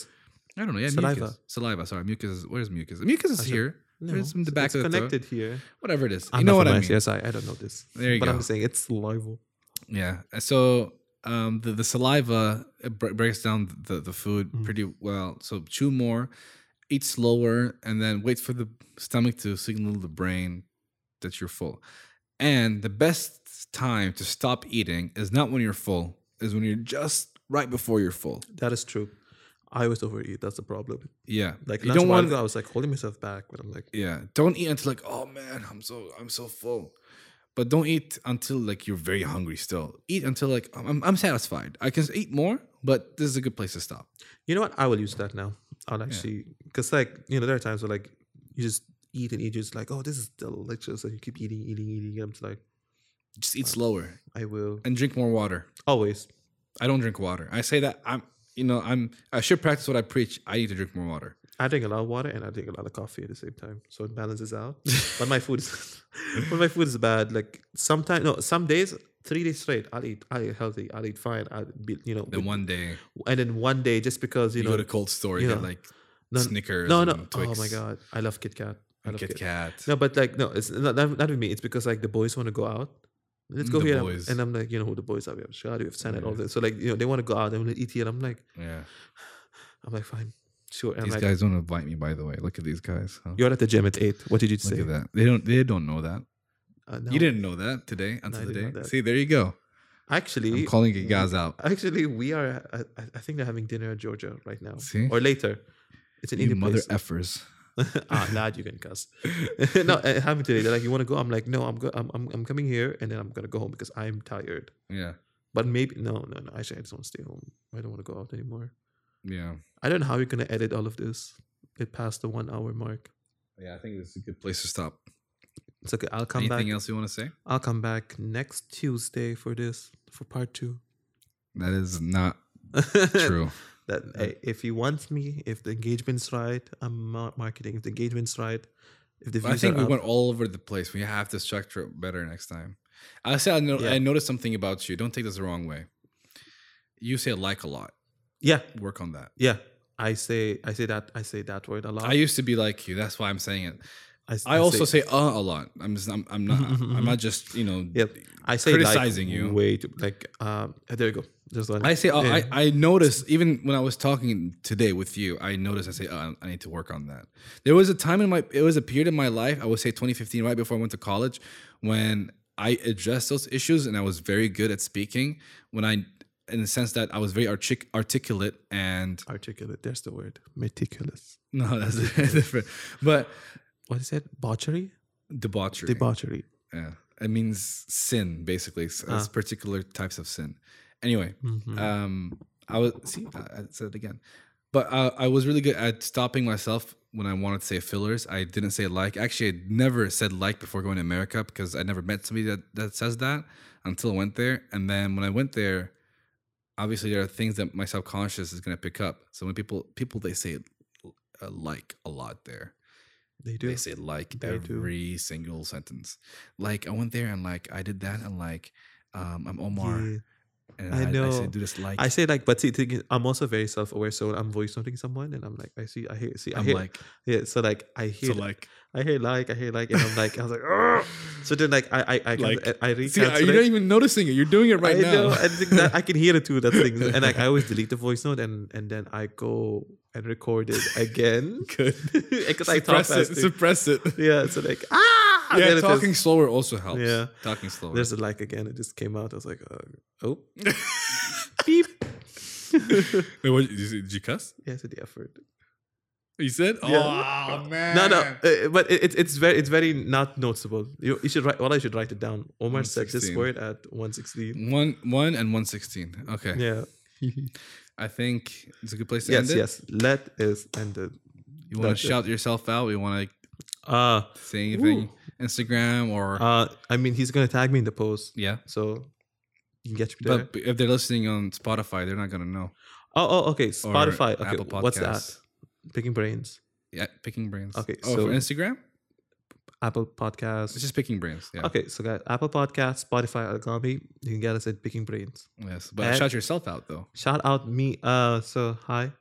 I don't know. Yeah, Saliva. mucus. Saliva. Sorry, mucus. Is, where's mucus? Mucus is should- here. There's some back it's of the throat. connected here. Whatever it is. I'm you know what I mean. Yes, I I don't know this. There you but go. I'm saying it's saliva. Yeah. So um, the the saliva breaks down the the food Mm. pretty well. So chew more, eat slower, and then wait for the stomach to signal the brain that you're full. And the best time to stop eating is not when you're full, is when you're just right before you're full. That is true. I always overeat. That's the problem. Yeah. Like you don't want ago, I was like holding myself back, but I'm like, Yeah, don't eat until like, oh man, I'm so I'm so full. But don't eat until like you're very hungry still. Eat until like I'm I'm satisfied. I can eat more, but this is a good place to stop. you know what? I will use that now. I'll actually, because like you know, there are times where like you just eat and eat, just like, oh, this is delicious, and you keep eating, eating, eating. And I'm just like, Just eat slower I will and drink more water. always. I don't drink water. I say that I'm you know, I'm I should practice what I preach. I need to drink more water. I drink a lot of water and I drink a lot of coffee at the same time, so it balances out. but my food is, but my food is bad. Like sometimes, no, some days, three days straight, I'll eat, I'll eat healthy, I'll eat fine, I'll be, you know, Then with- one day and then one day just because you, know you, know, go to cold store, you know, get like no, Snickers. no, no, oh my god, I love Kit Kat. I love Kit Kat. No, but like no, it's not not, with me. It's because like the boys want to go out. Let's go The here, boys. and I'm like, you know who the boys are. We have Shadi, we have Senate, all Yeah. this. So like, you know, they want to go out and we eat here. And I'm like, Yeah. I'm like, fine, sure. These like, guys don't invite me, by the way. Look at these guys. huh? you're at the gym at eight. What did you Look say? at that. They don't. They don't know that. Uh, no. You didn't know that today until I today. See, there you go. actually. I'm calling you guys out. Actually, we are. I, I- I think they're having dinner in Georgia right now, See, or later. It's an you Indian mother place. effers. ah, lad, you can cuss. no, uh, having today. They're like, you want to go? I'm like, no, I'm, go- I'm, I'm, I'm coming here, and then I'm gonna go home because I'm tired. Yeah, But maybe no, no, no. Actually, I just want to stay home. I don't want to go out anymore. Yeah, I don't know how you're gonna edit all of this. It passed the one hour mark. yeah. I think this is a good place to stop. It's okay. I'll come Anything back. Anything else you want to say? I'll come back next Tuesday for this for part two. That is not true. that eh, if he wants me, if the engagement's right, I'm marketing. If the engagement's right, if the views I think we up, went all over the place. We have to structure it better next time. I said I, know, Yeah. I noticed something about you. Don't take this the wrong way. You say like a lot. Yeah, Work on that. yeah. I say I say that I say that word a lot. I used to be like you. That's why I'm saying it. I also say uh a lot. I'm just, I'm, I'm not I'm not just you know Yep. I say criticizing like, you. Way too like um. There you go. Just one. I say uh, Yeah. I I noticed even when I was talking today with you, I noticed I say uh, I need to work on that. There was a time in my it was a period in my life I would say 2015 right before I went to college when I addressed those issues and I was very good at speaking when I in the sense that I was very artic- articulate and articulate. There's the word. Meticulous. no that's different but What is it? Botchery. debauchery Debauchery. yeah it means sin basically s- Ah. particular types of sin anyway Mhm. um i was see i I said it again but uh, i was really good at stopping myself when i wanted to say fillers i didn't say like actually i never said like before going to america because i never met somebody that, that says that until i went there and then when i went there obviously there are things that my subconscious is going to pick up so when people people they say uh, like a lot there they do. they say like They do. every single sentence like i went there and like i did that and like um, i'm omar Yeah. And I I, I, know. say do this like I say like, but see, thing is, I'm also very self-aware. So I'm voice noting someone, and I'm like, I see, I hear, see, I i'm hear, like yeah. So like, I hear, so like I hear like, I hear like, and I'm like, I was like, "Ugh." so then like, I, I, I, Like, like, I, I See, you're it. not even noticing it. You're doing it right I now. know, and that I can hear it too. That thing, and like I always delete the voice note, and and then I go and record it again Good. because I talk suppress it. Suppress it. yeah, so like ah, Yeah, talking slower also helps. Yeah. talking slower. there's a like again. It just came out. I was like, uh, oh, beep. Wait, what, did, you, did you cuss? yeah, it's the effort. You said? Yeah. Oh man. No, no, uh, but it, it's it's very it's very not noticeable. You, you should write. Well, I should write it down. Omar said this 116. word at one sixteen. One, one, and one sixteen. Okay. Yeah. I think it's a good place to yes. end it. Yes. Let is ended. You want to it. shout yourself out? You want Uh, to say anything? Instagram or uh. I mean, he's gonna tag me in the post, yeah. so you can get me there. But if they're listening on Spotify, they're not gonna know. oh, oh, okay. Or Spotify. Okay. Apple What's that? Picking brains. Yeah, picking brains. Okay, Oh, so- Instagram, Apple Podcasts. it's just picking brains. Yeah. Okay, so guys, Apple Podcasts, Spotify, Anghami. You can get us at Picking Brains. Yes, but And- shout yourself out though. Shout out me. Uh, so hi,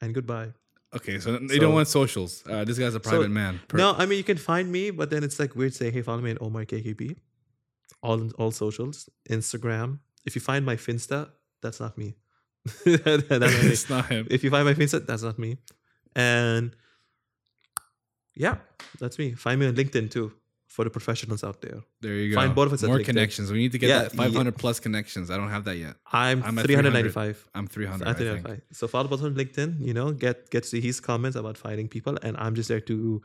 and goodbye. Okay, so they So- don't want socials. Uh, this guy's a private man. Per- No, I mean you can find me, but then it's like weird saying, "Hey, follow me at Omar KKP." All all socials, Instagram. If you find my Finsta, that's not me. That's not me. not him. if you find my Finsta, that's not me. And yeah, that's me. Find me on LinkedIn too for the professionals out there. There you go. Find both of us More connections. We need to get Yeah, that 500 plus connections. I don't have that yet. I'm, I'm at 395. I'm 300. I I think. 395. So follow us on LinkedIn. You know, get get to see his comments about finding people, and I'm just there to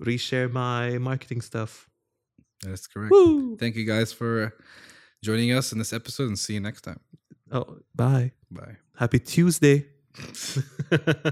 reshare my marketing stuff. That's correct. Woo! Thank you guys for joining us in this episode and see you next time. Oh, bye. Bye. Happy Tuesday.